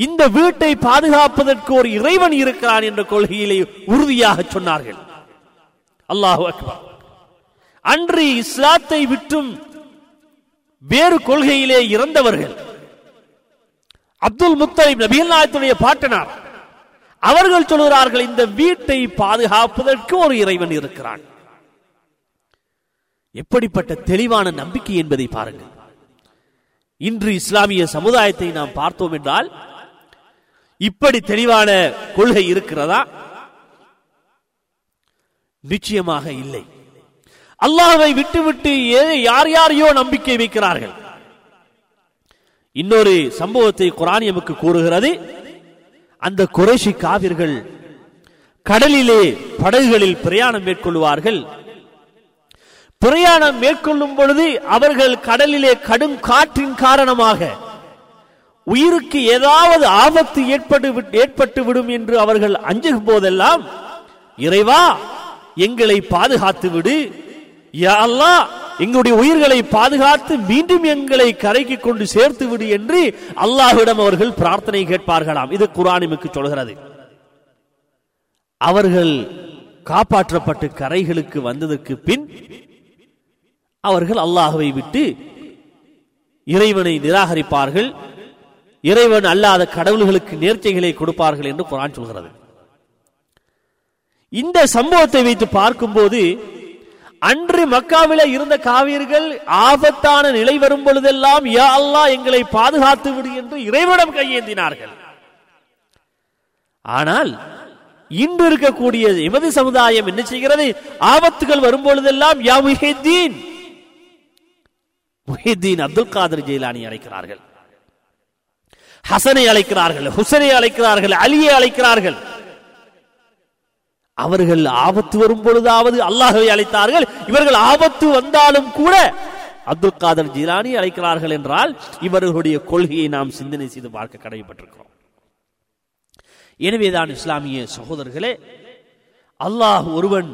இந்த வீட்டை பாதுகாப்பதற்கு ஒரு இறைவன் இருக்கிறான் என்ற கொள்கையிலே உறுதியாக சொன்னார்கள். அல்லாஹு அக்பர். அன்று இஸ்லாத்தை விட்டும் வேறு கொள்கையிலே இறந்தவர்கள் அப்துல் முத்தலிப் நபிகள் நாயகத்துடைய பாட்டனார். அவர்கள் சொல்கிறார்கள் இந்த வீட்டை பாதுகாப்பதற்கு ஒரு இறைவன் இருக்கிறான். எப்படிப்பட்ட தெளிவான நம்பிக்கை என்பதை பாருங்கள். இன்று இஸ்லாமிய சமுதாயத்தை நாம் பார்த்தோம் என்றால் இப்படி தெளிவான கொள்கை இருக்கிறதா? நிச்சயமாக இல்லை. அல்லாஹை விட்டுவிட்டு ஏ- யார் யாரையோ நம்பிக்கை வைக்கிறார்கள். இன்னொரு சம்பவத்தை குரான் எமக்கு கூறுகிறது. அந்த குறைஷி காவிர்கள் கடலிலே படகுகளில் பிரயாணம் மேற்கொள்வார்கள். பிரயாணம் மேற்கொள்ளும் பொழுது அவர்கள் கடலிலே கடும் காற்றின் காரணமாக உயிருக்கு ஏதாவது ஆபத்து ஏற்பட்டு விட்- ஏற்பட்டு விடும் என்று அவர்கள் அஞ்சும் போதெல்லாம் இறைவா எங்களை பாதுகாத்து விடு. யா எங்களுடைய உயிர்களை பாதுகாத்து மீண்டும் எங்களை கரைக்கு கொண்டு சேர்த்து விடு என்று அல்லாஹ்விடம் அவர்கள் பிரார்த்தனை கேட்பார்களாம். இது குரானிமுக்கு சொல்கிறது. அவர்கள் காப்பாற்றப்பட்டு கரைகளுக்கு வந்ததற்கு பின் அவர்கள் அல்லாஹுவை விட்டு இறைவனை நிராகரிப்பார்கள். இறைவன் அல்லாத கடவுள்களுக்கு நேர்ச்சைகளை கொடுப்பார்கள் என்று குரான் சொல்கிறது. இந்த சம்பவத்தை வைத்து பார்க்கும்போது அன்று மக்காவில இருந்த காவியர்கள் ஆபத்தான நிலை வரும் பொழுதெல்லாம் யா எங்களை பாதுகாத்து விடு என்று இறைவனம் கையேந்தினார்கள். ஆனால் இன்று இருக்கக்கூடிய எமது சமுதாயம் என்ன செய்கிறது? ஆபத்துகள் வரும் பொழுதெல்லாம் யா முஹித்தீன்! முஹித்தீன் அப்துல் காதர் ஜெயிலானி அழைக்கிறார்கள். ஹசனை அழைக்கிறார்கள் ஹுசனை அழைக்கிறார்கள் அலியை அழைக்கிறார்கள். அவர்கள் ஆபத்து வரும் பொழுதாவது அல்லாஹவை அழைத்தார்கள். இவர்கள் ஆபத்து வந்தாலும் கூட அப்துல் காதர் ஜிலானி அழைக்கிறார்கள் என்றால் இவர்களுடைய கொள்கையை நாம் சிந்தனை செய்து பார்க்க கடமைப்பட்டிருக்கிறோம் எனவேதான் இஸ்லாமிய சகோதரர்களே அல்லாஹ் ஒருவன்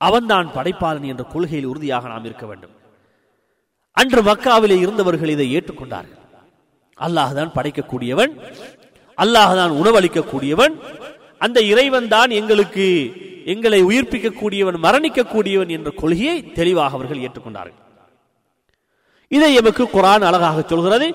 அவன்தான் படைப்பாளன் என்ற கொள்கையில் உறுதியாக நாம் இருக்க வேண்டும். அன்று மக்காவிலே இருந்தவர்கள் இதை ஏற்றுக்கொண்டார்கள். அல்லாஹ் தான் படைக்கக்கூடியவன் அல்லாஹ் தான் உணவளிக்கக்கூடியவன் அந்த இறைவன் தான் எங்களுக்கு எங்களை உயிர்ப்பிக்கக்கூடியவன் மரணிக்கக்கூடியவன் என்ற கொள்கையை தெளிவாக அவர்கள் ஏற்றுக்கொண்டார்கள். இதை எமக்கு குரான் அழகாக சொல்கிறது.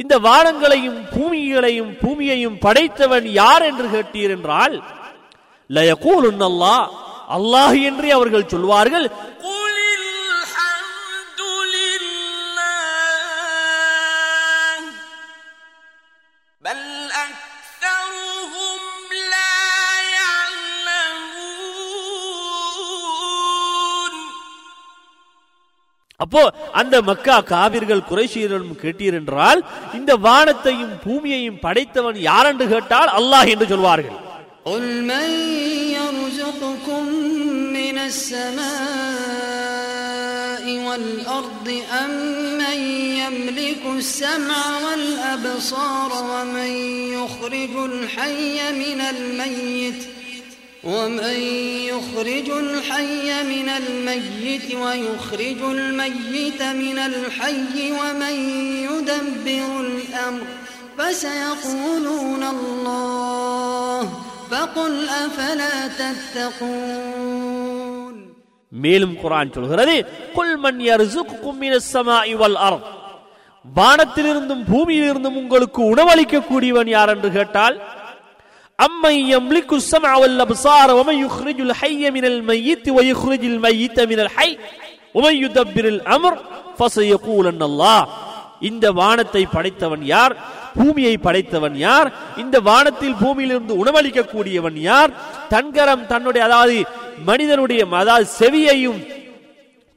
இந்த வானங்களையும் பூமிகளையும் பூமியையும் படைத்தவன் யார் என்று கேட்டீர் என்றால் லயகூலுன் அல்லாஹ் அல்லாஹ் என்று அவர்கள் சொல்வார்கள். அப்போ அந்த மக்கா காவிர்கள் குறைஷியரிடம் கேட்டீர் என்றால் இந்த வானத்தையும் பூமியையும் படைத்தவன் யார் என்று கேட்டால் அல்லாஹ் என்று சொல்வார்கள்
قل من يرزقكم من السماء والأرض أم من يملك السمع والأبصار ومن يخرج الحي من الميت ومن يخرج الحي من الميت ويخرج الميت من الحي ومن يدبر الأمر فسيقولون الله فقل أفلا تتقون
மேலும் குரான் சொல்கிறது குல் மன் யர்சுக்குக்கும் மினஸ் ஸமாஇ வல் அர்த் வானத்திலிருந்தும் பூமியிலிருந்தும் உங்களுக்கு உணவளிக்க கூடியவன் யார் என்று கேட்டால் அம்மை யம்லிக்கு السمع والابصار ومن يخرج الحي من الميت ويخرج الميت من الحي ومن يدبر الامر فسيقولن الله இந்த வானத்தை படைத்தவன் யார் பூமியை படைத்தவன் யார் இந்த வானத்தில் பூமியிலிருந்து உணவளிக்க கூடியவன் யார் தன்கரம் தன்னுடைய அதாவது மனிதனுடைய அதாவது செவியையும்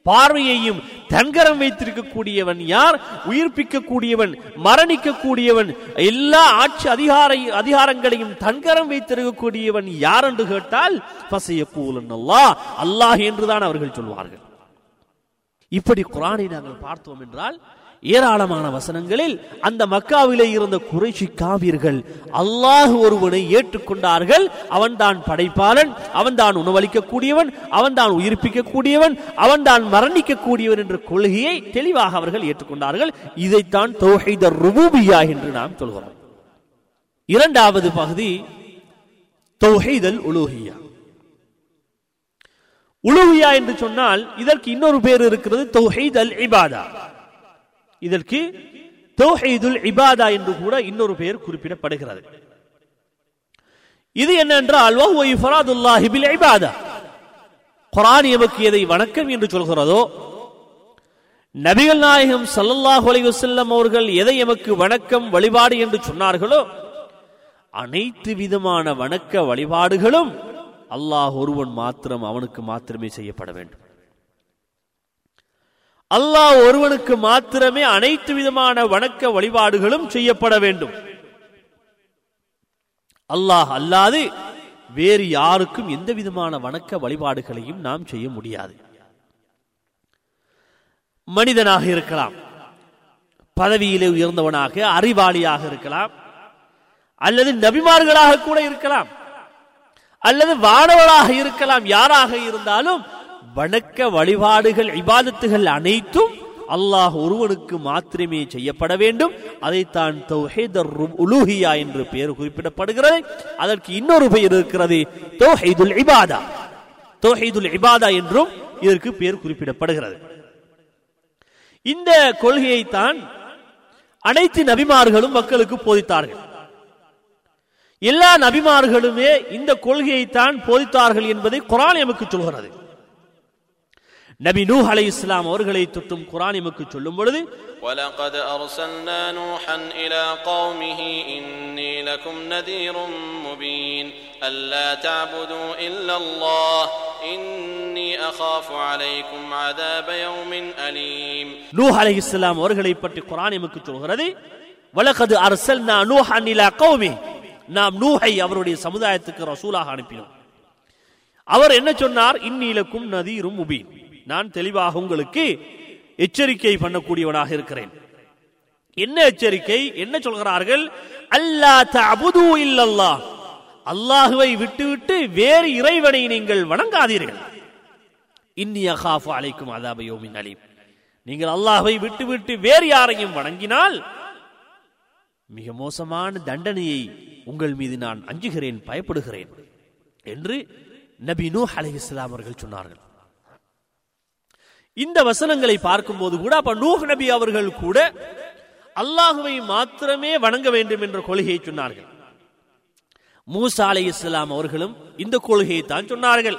பார்வையையும் தன்கரம் வைத்திருக்கக்கூடியவன் யார்? உயிர்ப்பிக்க கூடியவன் மரணிக்க கூடியவன் எல்லா ஆட்சி அதிகார அதிகாரங்களையும் தன்கரம் வைத்திருக்கக்கூடியவன் யார் என்று கேட்டால் பசைய கூலன் அல்லாஹ் அல்லாஹ் என்றுதான் அவர்கள் சொல்வார்கள். இப்படி குரானை நாங்கள் பார்த்தோம் என்றால் ஏராளமான வசனங்களில் அந்த மக்காவிலே இருந்த குறைச்சி காவியர்கள் அல்லாஹ் ஒருவனை ஏற்றுக்கொண்டார்கள். அவன்தான் படைப்பாளன் அவன்தான் உணவளிக்கக்கூடியவன் அவன்தான் உயிர்ப்பிக்கக்கூடியவன் அவன்தான் மரணிக்கக்கூடியவன் என்ற கொள்கையை தெளிவாக அவர்கள் ஏற்றுக்கொண்டார்கள். இதைத்தான் தௌஹீத ருபூபியா என்று நாம் சொல்கிறோம். இரண்டாவது பகுதி தௌஹீதல் உலூஹியா உலூஹியா என்று சொன்னால் இதற்கு இன்னொரு பேர் இருக்கிறது தௌஹீத் அல் இபாதா இதற்கு தௌஹீதுல் இபாதா என்று கூட இன்னொரு பெயர் குறிப்பிடப்படுகிறது. இது என்னென்றால் வஹுவ இபாதா. குரான் எமக்கு எதை வணக்கம் என்று சொல்கிறதோ நபிகள் நாயகம் ஸல்லல்லாஹு அலைவசல்லம் அவர்கள் எதை எமக்கு வணக்கம் வழிபாடு என்று சொன்னார்களோ அனைத்து விதமான வணக்க வழிபாடுகளும் அல்லாஹ் ஒருவன் மாத்திரம் அவனுக்கு மாத்திரமே செய்யப்பட வேண்டும். அல்லாஹ் ஒருவனுக்கு மாத்திரமே அனைத்து விதமான வணக்க வழிபாடுகளும் செய்யப்பட வேண்டும். அல்லாஹ் அல்லாது வேறு யாருக்கும் எந்த விதமான வணக்க வழிபாடுகளையும் நாம் செய்ய முடியாது. மனிதனாக இருக்கலாம். பதவியிலே உயர்ந்தவனாக அறிவாளியாக இருக்கலாம். அல்லது நபிமார்களாக கூட இருக்கலாம். அல்லது வானவராக இருக்கலாம். யாராக இருந்தாலும் வணக்க வழிபாடுகள் இபாதத்துகள் அனைத்தும் அல்லாஹ் ஒருவனுக்கு மாத்திரமே செய்யப்பட வேண்டும். அதைத்தான் உலூஹியா என்று பெயர் குறிப்பிடப்படுகிறது. அதற்கு இன்னொரு பெயர் இருக்கிறது தோஹைதுல் இபாதா. தோஹைதுல் இபாதா என்றும் இதற்கு பெயர் குறிப்பிடப்படுகிறது. இந்த கொள்கையைத்தான் அனைத்து நபிமார்களும் மக்களுக்கு போதித்தார்கள். எல்லா நபிமார்களுமே இந்த கொள்கையைத்தான் போதித்தார்கள் என்பதை குரான் எமக்கு சொல்கிறது. நபி நூஹ் அலை இஸ்லாம் அவர்களை தொட்டும் குரான் எமக்கு சொல்லும் பொழுது
ولقد أرسلنا نوحا إلى قومه إني لكم نذير مبين ألا تعبدوا إلا الله إني أخاف عليكم عذاب يوم أليم
நூஹ் அலை இஸ்லாம் அவர்களை பற்றி குரான் எமக்கு சொல்கிறது வலகது அரசல்னா நூஹன் இலா கௌமி நாம் நூஹை அவருடைய சமுதாயத்துக்கு ரசூலாக அனுப்பினோம் அவர் என்ன சொன்னார் இன்னிலக்கும் நதீரும் முபீன் நான் தெளிவாக உங்களுக்கு எச்சரிக்கை பண்ணக்கூடியவனாக இருக்கிறேன். என்ன எச்சரிக்கை? என்ன சொல்கிறார்கள்? அல்லா தபுது இல்லல்லா அல்லாஹுவை விட்டுவிட்டு வேறு இறைவனை நீங்கள் வணங்காதீர்கள். இன்னி அகாஃபு அழைக்கும் அதாப அலீம். நீங்கள் அல்லாஹை விட்டுவிட்டு வேறு யாரையும் வணங்கினால் மிக மோசமான தண்டனையை உங்கள் மீது நான் அஞ்சுகிறேன் பயப்படுகிறேன் என்று நபி நூஹ் இஸ்லாம் அவர்கள் சொன்னார்கள். இந்த வசனங்களை பார்க்கும் போது கூட அப்ப நூஹ் நபி அவர்கள் கூட அல்லாஹுவை மாத்திரமே வணங்க வேண்டும் என்ற கொள்கையை சொன்னார்கள். மூசா அலை இஸ்லாம் அவர்களும் இந்த கொள்கையை தான் சொன்னார்கள்.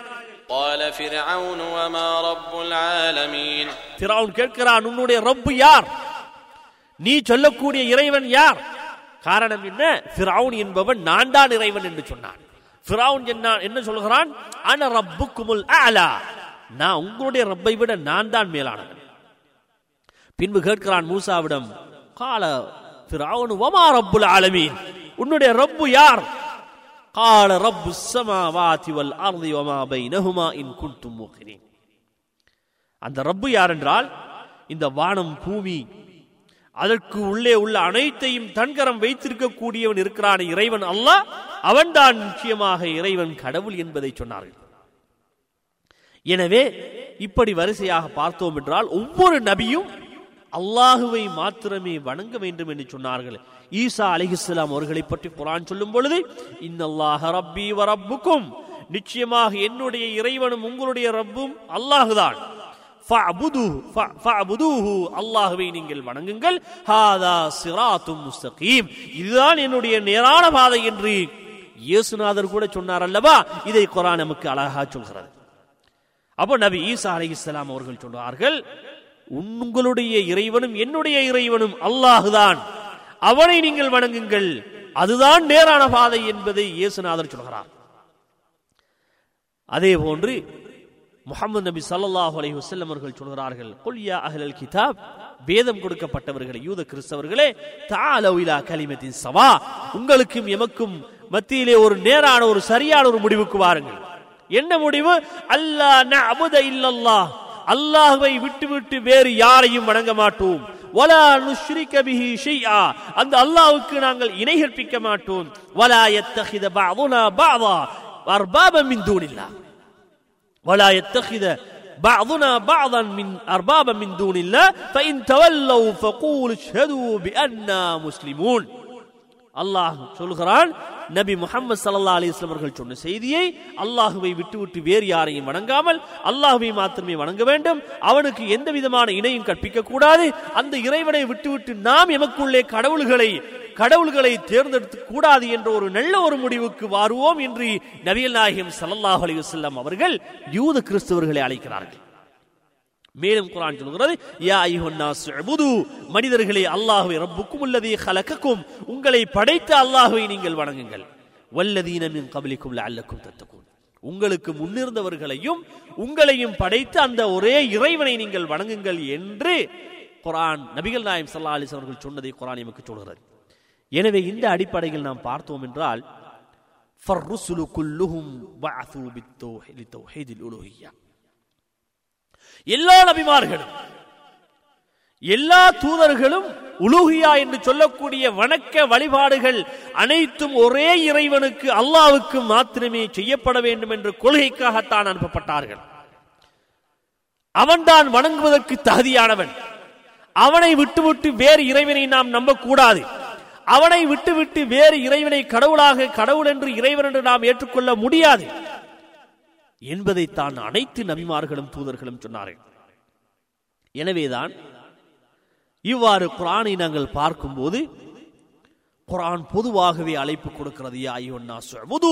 கேட்கிறான் உன்னுடைய ரப்பு யார்? நீ சொல்லக்கூடிய இறைவன் யார்? காரணம் என்ன? பிராவுன் என்பவன் நான் தான் இறைவன் என்று சொன்னான். ஃபிரவுன் என்ன என்ன சொல்கிறான்? அன ரப்பு குமுல் ஆலா நான் உங்களுடைய ரப்பை விட நான் தான் மேலானவன். பின்பு கேட்கிறான் மூசாவிடம் கால பிராவனு வமா ரப்புல் ஆலமீன்? உன்னுடைய ரப்பு யார்? கால ரப்பு சமாவாதி வல் அர்தி வமா பைனஹுமா இன் குன்தும் அந்த ரப்பு யார் என்றால் இந்த வானம் பூமி. அதற்கு உள்ளே உள்ள அனைத்தையும் தன்கரம் வைத்திருக்கக்கூடியவன் இருக்கிறான் இறைவன் அல்ல அவன்தான் நிச்சயமாக இறைவன் கடவுள் என்பதை சொன்னார்கள். எனவே இப்படி வரிசையாக பார்த்தோம் என்றால் ஒவ்வொரு நபியும் அல்லாஹுவை மாத்திரமே வணங்க வேண்டும் என்று சொன்னார்கள். ஈசா அலிஹிஸ்லாம் அவர்களை பற்றி குரான் சொல்லும் பொழுது இன்னல்லாஹ ரப்பி வரப்புக்கும் ரப்புக்கும். நிச்சயமாக என்னுடைய இறைவனும் உங்களுடைய ரப்பும் அல்லாஹுதான். ஃப- அல்லாஹுவை நீங்கள் வணங்குங்கள். ஹாதா சிராத்தும் இதுதான் என்னுடைய நேரான பாதை என்று இயேசுநாதர் கூட சொன்னார் அல்லவா? இதை குரான் நமக்கு அழகா சொல்கிறது. அப்போ நபி ஈசா அலைஹிஸ்ஸலாம் அவர்கள் சொல்றார்கள் உங்களுடைய இறைவனும் என்னுடைய இறைவனும் அல்லாஹுதான். அவனை நீங்கள் வணங்குங்கள். அதுதான் நேரான பாதை என்பதை இயேசுநாதர் சொல்கிறார். அதே போன்று முகமது நபி ஸல்லல்லாஹு அலி வசல்லம் அவர்கள் சொல்கிறார்கள் கொல்யா யா கிதாப். வேதம் கொடுக்கப்பட்டவர்களே யூத கிறிஸ்தவர்களே தாலவிலா கலிமத்தின் சவா. உங்களுக்கும் எமக்கும் மத்தியிலே ஒரு நேரான ஒரு சரியான ஒரு முடிவுக்கு வாருங்கள். என்ன முடிவு அல்லாஹ் நஅபுத இல்லல்லாஹ் அல்லாஹ்வை விட்டுவிட்டு வேறு யாரையும் வணங்க மாட்டோம் வலா நுஷ்ரிக பிஹி ஷைஆ அந்த அல்லாஹ்வுக்கு நாங்கள் இணை கற்பிக்க மாட்டோம் வலா யத்தகித பஅதுனா பஅதா அர்பாப மின் தூனில்லாஹ் ولا يتخذ بعضنا بعضا من أربابا من دون الله فإن تولوا فقولوا اشهدوا بأننا مسلمون அல்லாஹ் சொல்கிறான் நபி முகமது சல்லா அலிஸ்லாம் அவர்கள் சொன்ன செய்தியை அல்லாஹுவை விட்டுவிட்டு வேறு யாரையும் வணங்காமல் அல்லாஹுவை மாத்திரமே வணங்க வேண்டும். அவனுக்கு எந்த விதமான இணையும் கற்பிக்க கூடாது. அந்த இறைவனை விட்டுவிட்டு நாம் எமக்குள்ளே கடவுள்களை கடவுள்களை தேர்ந்தெடுத்து கூடாது என்ற ஒரு நல்ல ஒரு முடிவுக்கு வாருவோம் என்று நபியல் நாயகம் சல்லாஹ் அலி வஸல்லம் அவர்கள் யூத கிறிஸ்தவர்களை அழைக்கிறார்கள். மேலும் குரான் சொல்கிறது யா ஐஹுன்னாசு அபுது மனிதர்களே அல்லாஹ்வை ரப்புக்கும் அல்லதி ஹலக்கக்கும் உங்களை படைத்த அல்லாஹ்வை நீங்கள் வணங்குங்கள். வல்லதீன மின் கபலிக்கும் அல்லக்கும் தத்தக்கும் உங்களுக்கு முன்னிருந்தவர்களையும் உங்களையும் படைத்து அந்த ஒரே இறைவனை நீங்கள் வணங்குங்கள் என்று குரான் நபிகள் நாயம் சல்லா அலிஸ் அவர்கள் சொன்னதை குரான் எமக்கு சொல்கிறது எனவே இந்த அடிப்படையில் நாம் பார்த்தோம் என்றால் ஃபர்ருசுலு குல்லுஹும் பஅது பித்தௌஹீதில் உலூஹிய்யா. எல்லா நபிமார்களும் எல்லா தூதர்களும் உலூகியா என்று சொல்லக்கூடிய வணக்க வழிபாடுகள் அனைத்தும் ஒரே இறைவனுக்கு அல்லாவுக்கு மாத்திரமே செய்யப்பட வேண்டும் என்ற கொள்கைக்காகத்தான் அனுப்பப்பட்டார்கள். அவன்தான் வணங்குவதற்கு தகுதியானவன். அவனை விட்டுவிட்டு வேறு இறைவனை நாம் நம்பக்கூடாது. அவனை விட்டுவிட்டு வேறு இறைவனை கடவுளாக கடவுள் என்று இறைவன் என்று நாம் ஏற்றுக்கொள்ள முடியாது. என்பதைத்தான் அனைத்து நபிமார்களும் தூதர்களும் சொன்னார்கள். எனவேதான் இவ்வாறு குரானை நாங்கள் பார்க்கும்போது குரான் பொதுவாகவே அழைப்பு கொடுக்கிறது ஐயோன்னா முது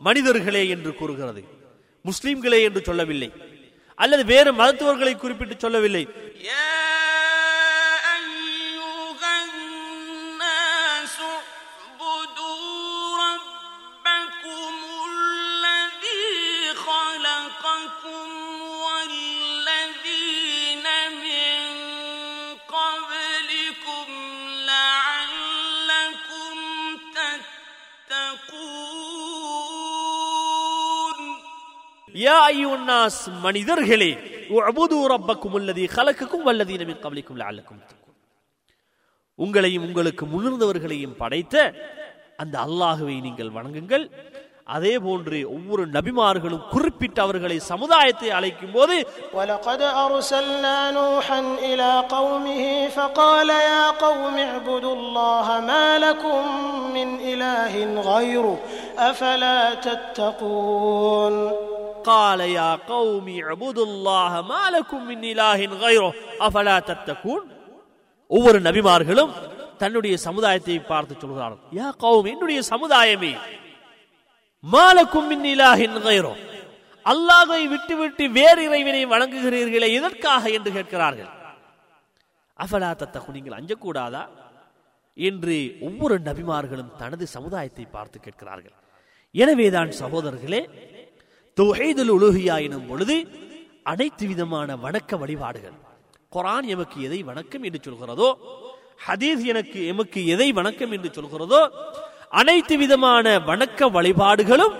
மனிதர்களே என்று கூறுகிறது. முஸ்லிம்களே என்று சொல்லவில்லை. அல்லது வேறு மருத்துவர்களை குறிப்பிட்டு சொல்லவில்லை.
يا
யா ஐயுன்னாஸ் மனிதர்களே உஅபுது ரப்பக்கும் அல்லதி خلقكم والذين من قبلكم لعلكم تتقون உங்களையும் உங்களுக்கு முன்னிருந்தவர்களையும் படைத்த அந்த அல்லாஹுவை நீங்கள் வணங்குங்கள் அதே போன்று ஒவ்வொரு நபிமார்களும் குறிப்பிட்ட அவர்களை சமுதாயத்தை அழைக்கும் போது
ولقد أرسلنا نوحا إلى قومه فقال يا قوم اعبدوا الله ما لكم من إله غيره أفلا تتقون
قال يا قوم اعبدوا الله ما لكم من إله غيره أفلا تتقون ஒவ்வொரு நபிமார்களும் தன்னுடைய சமுதாயத்தை பார்த்து சொல்கிறார்கள் யா கௌம் என்னுடைய சமுதாயமே மாலக்கும் மின் இலாஹின் கைரோ அல்லாஹை விட்டுவிட்டு வேறு இறைவனை வணங்குகிறீர்களே எதற்காக என்று கேட்கிறார்கள் அஃபலா தத்தகு நீங்கள் அஞ்சக்கூடாதா என்று ஒவ்வொரு நபிமார்களும் தனது சமுதாயத்தை பார்த்து கேட்கிறார்கள் எனவேதான் சகோதரர்களே தொகைதல் உலகியா எனும் பொழுது அனைத்து விதமான வணக்க வழிபாடுகள். குரான் எமக்கு எதை வணக்கம் என்று சொல்கிறதோ ஹதீஸ் எனக்கு எமக்கு எதை வணக்கம் என்று சொல்கிறதோ அனைத்து விதமான வணக்க வழிபாடுகளும்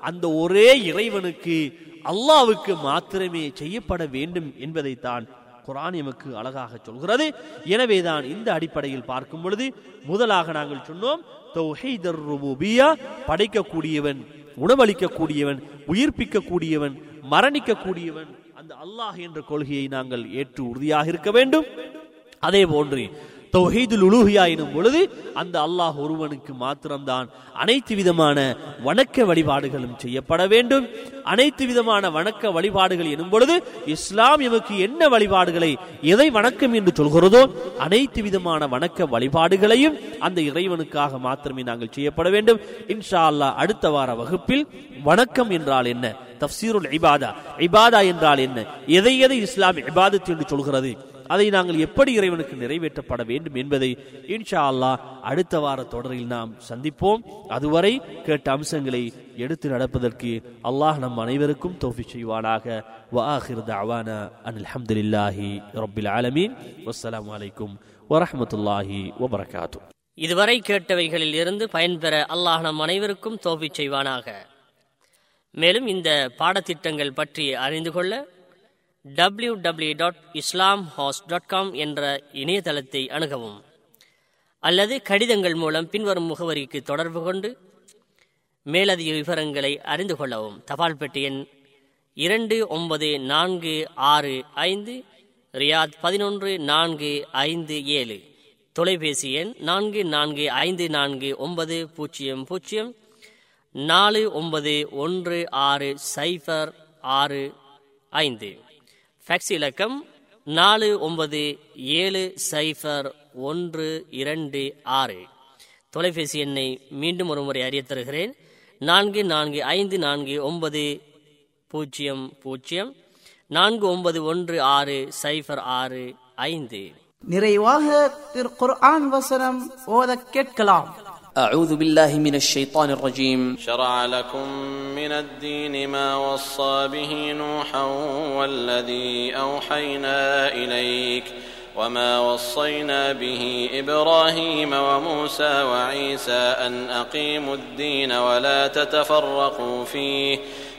அந்த ஒரே இறைவனுக்கு அல்லாவுக்கு மாத்திரமே செய்யப்பட வேண்டும் என்பதைத்தான் குரான் எமக்கு அழகாக சொல்கிறது. எனவேதான் இந்த அடிப்படையில் பார்க்கும் பொழுது முதலாக நாங்கள் சொன்னோம் படைக்கக்கூடியவன் உணவளிக்கக்கூடியவன் உயிர்ப்பிக்கக்கூடியவன் மரணிக்கக்கூடியவன். அந்த அல்லாஹ் என்ற கொள்கையை நாங்கள் ஏற்று உறுதியாக இருக்க வேண்டும். அதே போன்று தௌஹீதுல் உலூஹியா எனும் பொழுது அந்த அல்லாஹ் ஒருவனுக்கு மாத்திரம்தான் அனைத்து விதமான வணக்க வழிபாடுகளும் செய்யப்பட வேண்டும். அனைத்து விதமான வணக்க வழிபாடுகள் எனும் பொழுது இஸ்லாம் எமக்கு என்ன வழிபாடுகளை எதை வணக்கம் என்று சொல்கிறதோ அனைத்து விதமான வணக்க வழிபாடுகளையும் அந்த இறைவனுக்காக மாத்திரமே நாங்கள் செய்யப்பட வேண்டும். இன்ஷா அல்லாஹ் அடுத்த வார வகுப்பில் வணக்கம் என்றால் என்ன? தப்சீருல் இபாதா. இபாதா என்றால் என்ன? எதை எதை இஸ்லாம் இபாதத் என்று சொல்கிறது? அதை நாங்கள் எப்படி இறைவனுக்கு நிறைவேற்றப்பட வேண்டும் என்பதை இன்ஷா அல்லா அடுத்த வார தொடரில் நாம் சந்திப்போம். அதுவரை கேட்ட அம்சங்களை எடுத்து நடப்பதற்கு அல்லாஹ் நம் அனைவருக்கும் தோஃபி செய்வானாக. வாஹிர் தாவான அனில் அஹமதுல்லாஹி ரபில் ஆலமீன். வஸ்லாம் வலைக்கும் வரமத்துல்லாஹி வபரகாத்து.
இதுவரை கேட்டவைகளில் இருந்து பயன்பெற அல்லாஹ் நம் அனைவருக்கும் தோஃபி செய்வானாக. மேலும் இந்த பாடத்திட்டங்கள் பற்றி அறிந்து கொள்ள W W dot Islam house dot com என்ற இணையதளத்தை அணுகவும். அல்லது கடிதங்கள் மூலம் பின்வரும் முகவரிக்கு தொடர்பு கொண்டு மேலதிக விவரங்களை அறிந்து கொள்ளவும். தபால் பெட்டி எண் இரண்டு ஒன்பது நான்கு ஆறு ஐந்து ரியாத் பதினொன்று நான்கு ஐந்து ஏழு. தொலைபேசி எண் நான்கு நான்கு ஐந்து நான்கு ஒன்பது பூஜ்ஜியம் பூஜ்ஜியம் நாலு ஒன்பது ஒன்று ஆறு சைஃபர் ஆறு ஐந்து. ஃபேக்ஸ் இலக்கம் நாலு ஒன்பது ஏழு சைஃபர் ஒன்று இரண்டு ஆறு. தொலைபேசி எண்ணை மீண்டும் ஒரு முறை அறிய தருகிறேன். நான்கு நான்கு ஐந்து நான்கு ஒன்பது பூஜ்ஜியம் பூஜ்ஜியம். நான்கு ஒன்பது ஒன்று ஆறு சைஃபர் ஆறு ஐந்து.
நிறைவாக திரு குர்ஆன் வசனம் ஓத கேட்கலாம்.
أعوذ بالله من الشيطان الرجيم.
شرع لكم من الدين ما وصى به نوحا والذي أوحينا إليك وما وصينا به إبراهيم وموسى وعيسى أن أقيموا الدين ولا تتفرقوا فيه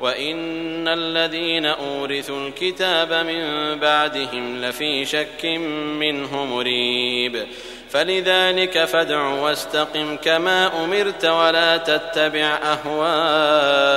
وإن الذين أورثوا الكتاب من بعدهم لفي شك منه مريب فلذلك فادع واستقم كما أمرت ولا تتبع أهواءهم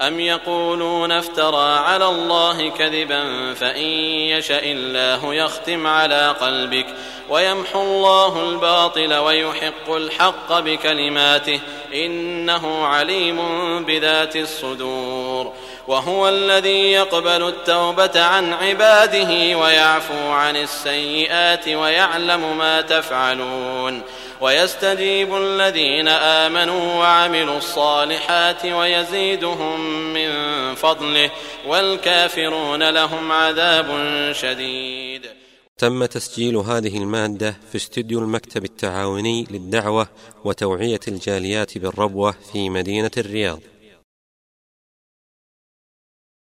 أم يقولون افترى على الله كذبا فإن يشأ الله يختم على قلبك ويمحو الله الباطل ويحق الحق بكلماته إنه عليم بذات الصدور وهو الذي يقبل التوبة عن عباده ويعفو عن السيئات ويعلم ما تفعلون ويستجيب الذين آمنوا وعملوا الصالحات ويزيدهم من فضله والكافرون لهم عذاب شديد.
تم تسجيل هذه المادة في استديو المكتب التعاوني للدعوة وتوعية الجاليات بالربوة في مدينة الرياض.